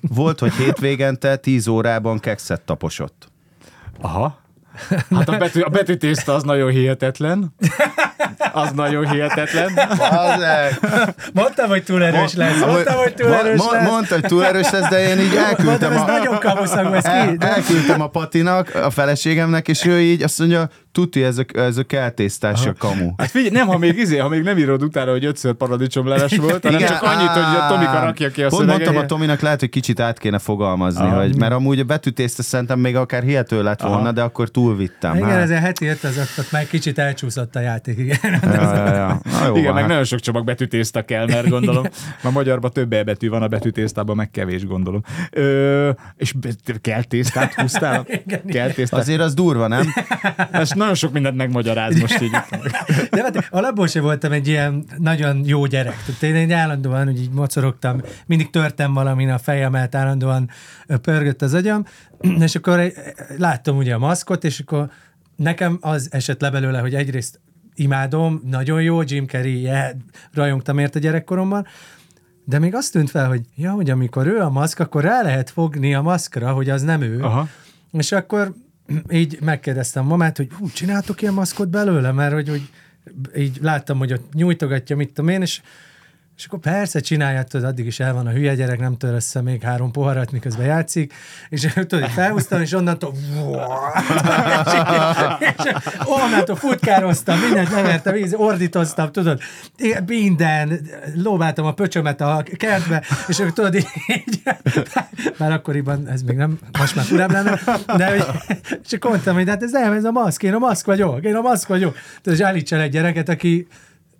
Volt, hogy hétvégente 10 órában kekszet taposott. Aha. Hát a, betű, a betűtészta az nagyon hihetetlen. Az nagyon hihetetlen. Mondtam, hogy túl erős lesz. Mondtam, hogy túl erős lesz. Mondta, hogy túl erős lesz, de én így elküldtem Mondtam, ez a... nagyon kamuszak El, elküldtem a Patinak, a feleségemnek, és ő így azt mondja, tuti, ez a, ez a keltésztás a kamu. Hát figyelj, nem, ha még izé, ha még nem írod utána, hogy ötször paradicsomleves volt, hanem Igen, csak annyit, hogy a Tomika rakja ki a Pont szöveget. mondtam a Tominak, lehet, hogy kicsit át kéne fogalmazni, Aha. hogy, mert amúgy a betűtészta szerintem még akár hihető lett volna, Aha. de akkor túlvittem. Igen, hát. ez a heti öt, az ott, ott már kicsit elcsúszott a játék, igen. Ja, ja, ja. Na, jó, Igen, van, meg hát. nagyon sok csomag betűtészta kell, mert gondolom, a magyarban több E betű van a betűtésztában, meg kevés, gondolom. Ö, és kell tésztát húztál? Kell tésztát? Azért az durva, nem? Ezt nagyon sok mindent megmagyaráz most így. De hát alapból sem voltam egy ilyen nagyon jó gyerek. Tehát én egy állandóan, hogy így mocorogtam, mindig törtem valamin a fejemet, állandóan pörgött az agyam, és akkor egy- láttam ugye a maszkot, és akkor nekem az esett le belőle, hogy egyrészt imádom, nagyon jó, Jim Carrey, yeah, rajongtam érte gyerekkoromban, de még azt tűnt fel, hogy ja, hogy amikor ő a maszk, akkor rá lehet fogni a maszkra, hogy az nem ő. Aha. És akkor így megkérdeztem mamát, hogy hú, csináltok ilyen maszkot belőle, mert hogy, hogy így láttam, hogy ott nyújtogatja, mit tudom én, és, és akkor persze csinálják, addig is el van a hülye gyerek, nem tör össze még három poharat, miközben játszik, és tudod, felhúztam, és onnantól és, és onnantól futkároztam, mindent levertem, ordítoztam, tudod, minden, lóbáltam a pöcsömet a kertbe, és akkor tudod, így, már akkoriban ez még nem, most már furább lenne, de és akkor mondtam, hogy hát ez nem, ez a maszk, én a maszk vagyok, én a maszk vagyok. Tudod, és állíts el egy gyereket, aki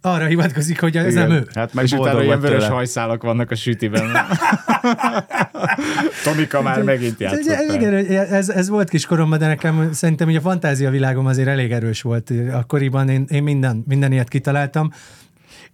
arra hivatkozik, hogy ez nem ő. Hát meg És utána ilyen vörös tőle. hajszálak vannak a sütiben. Tomika már megint Ez- játszott. Igen, ez, ez volt kiskoromban, de nekem szerintem így a fantázia világom azért elég erős volt. Akkoriban én, én minden, minden ilyet kitaláltam.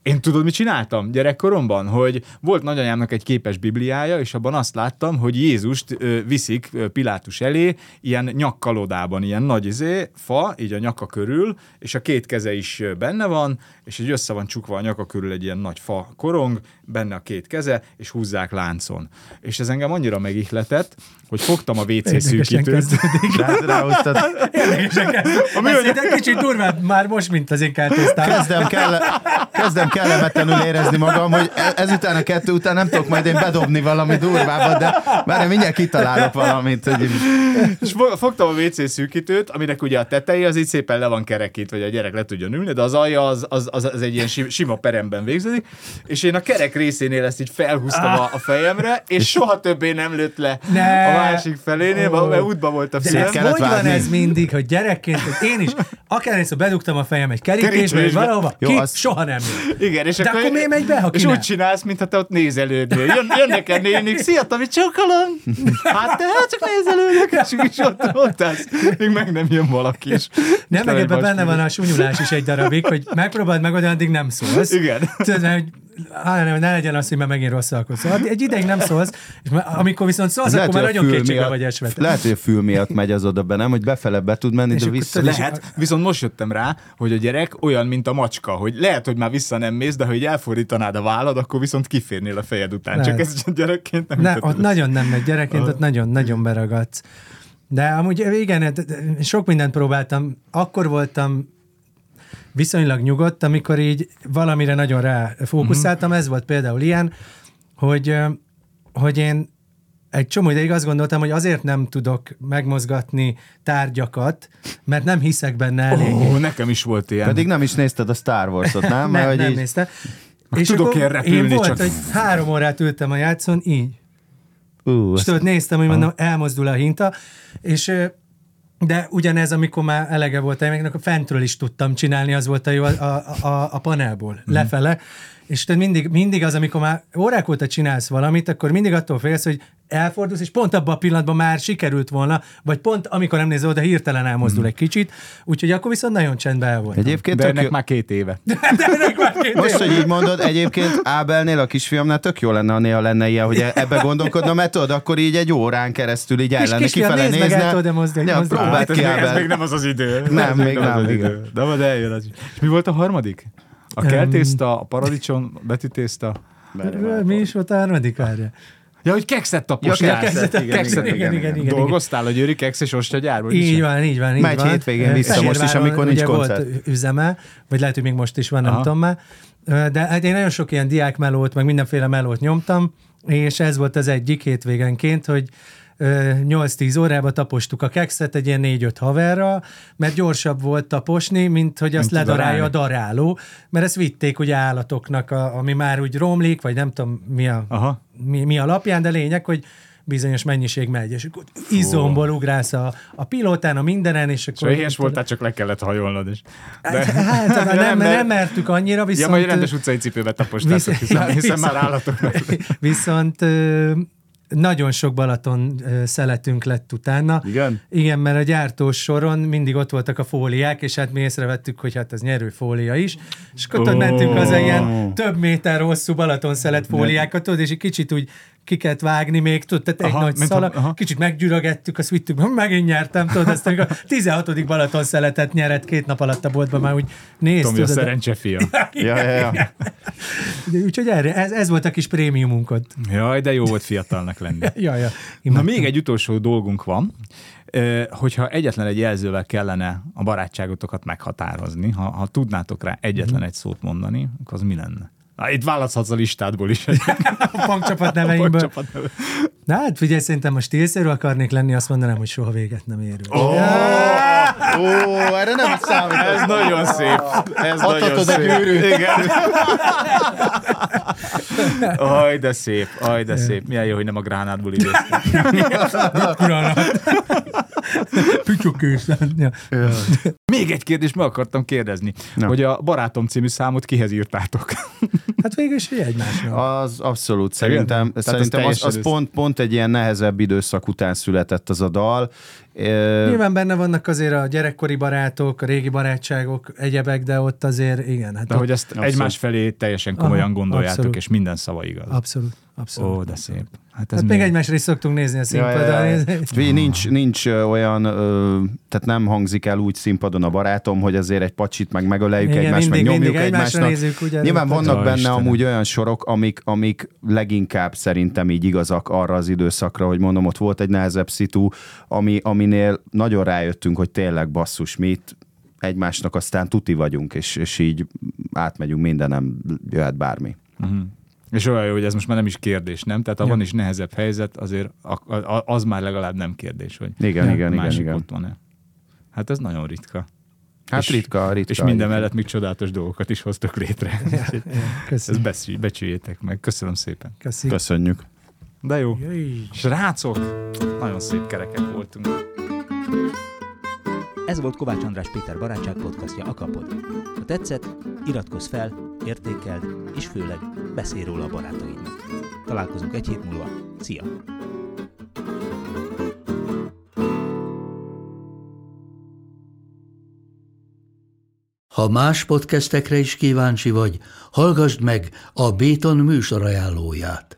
Én tudod, mit csináltam gyerekkoromban? Hogy volt nagyanyámnak egy képes bibliája, és abban azt láttam, hogy Jézust ö, viszik ö, Pilátus elé, ilyen nyakkalodában, ilyen nagy izé, fa, így a nyaka körül, és a két keze is benne van, és egy össze van csukva a nyaka körül egy ilyen nagy fa korong, benne a két keze, és húzzák láncon. És ez engem annyira megihletett, hogy fogtam a WC szűkítőt. Rá- Ráhoztad. Kezdődik. Ez egy kicsit durvább már most, mint az én kártésztám. Kezdem, kell, kezdem kellemetlenül érezni magam, hogy e- ezután a kettő után nem tudok majd én bedobni valami durvábbat, de már mindjárt kitalálok valamit. Hogy... És fo- fogtam a WC szűkítőt, aminek ugye a teteje az így szépen le van kerekít, hogy a gyerek le tudjon ülni, de az alja az, az, az, az egy ilyen si- sima peremben végződik, és én a kerek részénél ezt így felhúztam a, a fejemre, és soha többé nem lőtt le Ne. a másik felénél, Ó. mert útba volt a De szívem. ez hogy van ez mindig, hogy gyerekként, hogy én is, akárhányszor bedugtam a fejem egy kerítésbe, vagy valahova, Jó, ki azt- soha nem jön. Igen, és De akkor miért megy be, ha És ki úgy nem? csinálsz, mintha te ott nézelődnél. Jön, jönnek el nénik, szia, Tomi, csókolom! Hát te hát csak nézelődök, és úgy is ott, ott állsz, még meg nem jön valaki is. Nem, meg ebben benne van a sunyulás is egy darabig, hogy megpróbáld meg, addig nem szólsz. Igen. Tudod, hogy Á, nem, ne legyen az, hogy már megint rossz akkor. Szóval egy ideig nem szólsz, és amikor viszont szólsz, akkor már hogy nagyon kétségbe miatt- vagy esve. Lehet, hogy a fül miatt megy az oda be, nem? Hogy befele be tud menni, És de vissza. Lehet, viszont most jöttem rá, hogy a gyerek olyan, mint a macska, hogy lehet, hogy már vissza nem mész, de ha így elfordítanád a vállad, akkor viszont kiférnél a fejed után. Lehet. Csak ez gyerekként nem Ne, ott össze. nagyon nem megy gyerekként, ott nagyon-nagyon beragadsz. De amúgy igen, hát, sok mindent próbáltam. Akkor voltam viszonylag nyugodt, amikor így valamire nagyon rá fókuszáltam. Ez volt például ilyen, hogy, hogy én egy csomó ideig azt gondoltam, hogy azért nem tudok megmozgatni tárgyakat, mert nem hiszek benne elég. Ó, nekem is volt ilyen. Pedig nem is nézted a Star Wars-ot, nem? nem, Mert hogy nem így- nézte. tudok akkor én repülni, én volt, csak- hogy három órát ültem a játszón, így. Ú, És tudod, néztem, hogy mondom, elmozdul a hinta, és de ugyanez, amikor már elege volt, akkor fentről is tudtam csinálni, az volt a jó a, a, a, a panelból, mm. lefele, és tudod, mindig, mindig az, amikor már órák óta csinálsz valamit, akkor mindig attól félsz, hogy elfordulsz, és pont abban a pillanatban már sikerült volna, vagy pont amikor nem nézel oda, hirtelen elmozdul Mhm. egy kicsit, úgyhogy akkor viszont nagyon csendben el voltam. Egyébként De ennek jó- már két éve. De ennek már két Most, hogy így mondod, egyébként Ábelnél, a kisfiamnál tök jó lenne, ha néha lenne ilyen, hogy ebbe gondolkodna, mert tudod, akkor így egy órán keresztül így el Kis lenne kifele nézd meg, nézne. el tudod-e mozdulni- Ja, mozdulni? próbáld ez, ki, még, ez még nem az az idő. Nem, Ez még az nem, az idő. De majd eljön az. És mi volt a harmadik? A keltészta, a paradicsom, betűtészta. Mi is volt a harmadik várja? Ja, hogy kekszet tapos. Ja, kekszet, igen, Kekszet, igen, igen, igen, igen. Dolgoztál a Győri keksz és osztyagyárban? Így van, így van, így Megy van. hétvégén vissza most is, amikor nincs koncert. volt üzeme, vagy lehet, hogy még most is van, nem tudom már. De hát én nagyon sok ilyen diákmelót, meg mindenféle melót nyomtam, és ez volt az egyik hétvégenként, hogy 8-10 órába tapostuk a kekszet egy ilyen 4-5 haverra, mert gyorsabb volt taposni, mint hogy azt Mint ledarálja a daráló, mert ezt vitték ugye állatoknak, a, ami már úgy romlik, vagy nem tudom mi a, Aha. mi, mi alapján, de lényeg, hogy bizonyos mennyiség megy, és akkor izomból ugrálsz a, a pilótán, a mindenen, és akkor... éhes voltál, csak le kellett hajolnod is. Hát, hát nem, nem, mert- nem mertük annyira, Ja, viszont... majd rendes utcai cipőbe tapostátok, hiszen, ja, hiszen viszont- már állatok. Viszont nagyon sok Balaton szeletünk lett utána. Igen? Igen, mert a gyártós soron mindig ott voltak a fóliák, és hát mi észrevettük, hogy hát ez nyerő fólia is, és akkor oh. mentünk az ilyen több méter hosszú Balaton szelet fóliákat, tudod, és egy kicsit úgy ki kellett vágni még, tudod, tehát egy Aha, nagy a- szalag, aha. kicsit meggyüragettük, azt vittük, megint nyertem, tudod, aztán amikor a 16. Balaton szeletet nyerett két nap alatt a boltban, már úgy nézd, Tomi a tudod, szerencse fia. Ja, ja, ja. Úgyhogy erre, ez, ez volt a kis prémiumunkod. Jaj, de jó volt fiatalnak lenni. Ja, ja. Na még egy utolsó dolgunk van, hogyha egyetlen egy jelzővel kellene a barátságotokat meghatározni, ha, ha tudnátok rá egyetlen egy szót mondani, akkor az mi lenne? Na, itt választhatsz a listádból is. a punkcsapat neveimből. Csapat neve. Na hát figyelj, szerintem most stílszerű akarnék lenni, azt mondanám, hogy soha véget nem érő. Oh. Ó, erre nem számít. Ez nagyon szép. Ez nagyon Adhatod a szép. gyűrűt. Igen. Aj, de szép, aj, de szép. Milyen jó, hogy nem a gránátból idéztem. Pillanat. Pütyökészen. Ja. Még egy kérdést meg akartam kérdezni, Na. hogy a Barátom című számot kihez írtátok? Hát végül is hogy egymásnak. Az abszolút. Szerintem, Tehát szerintem az az, teljesen pont, pont egy ilyen nehezebb időszak után született az a dal. Nyilván benne vannak azért a gyerekkori barátok, a régi barátságok, egyebek, de ott azért igen. Hát De ott hogy ezt Abszolút. egymás felé teljesen komolyan Aha, gondoljátok, abszolút. és minden szava igaz. Abszolút, abszolút. Ó, de szép. Hát ez Hát még egymásra is szoktunk nézni a színpadon. Ja, ja, ja. nincs, nincs olyan, ö, tehát nem hangzik el úgy színpadon a barátom, hogy azért egy pacsit meg megöleljük Igen, egymást, meg mindig- nyomjuk mindig egymásnak. nézzük, ugye, Nyilván vannak benne Istenem. amúgy olyan sorok, amik, amik leginkább szerintem így igazak arra az időszakra, hogy mondom, ott volt egy nehezebb szitu, ami, aminél nagyon rájöttünk, hogy tényleg basszus, mi itt egymásnak aztán tuti vagyunk, és, és így átmegyünk mindenem, jöhet bármi. És olyan jó, hogy ez most már nem is kérdés, nem? Tehát ha Ja. van is nehezebb helyzet, azért az már legalább nem kérdés, hogy Igen, a igen, másik igen. ott van-e. Hát ez nagyon ritka. Hát És- ritka, ritka. És minden mellett még csodálatos dolgokat is hoztok létre. Úgyhogy Ezt Köszönöm. becsü- becsüljétek meg. Köszönöm szépen. Köszi. Köszönjük. De jó. Jöjj. Srácok, nagyon szép kerekek voltunk. Ez volt Kovács András Péter barátság podcastja a Kapod. Ha tetszett, iratkozz fel, értékeld, és főleg beszélj róla a barátaidnak. Találkozunk egy hét múlva. Szia! Ha más podcastekre is kíváncsi vagy, hallgassd meg a Béton műsor ajánlóját.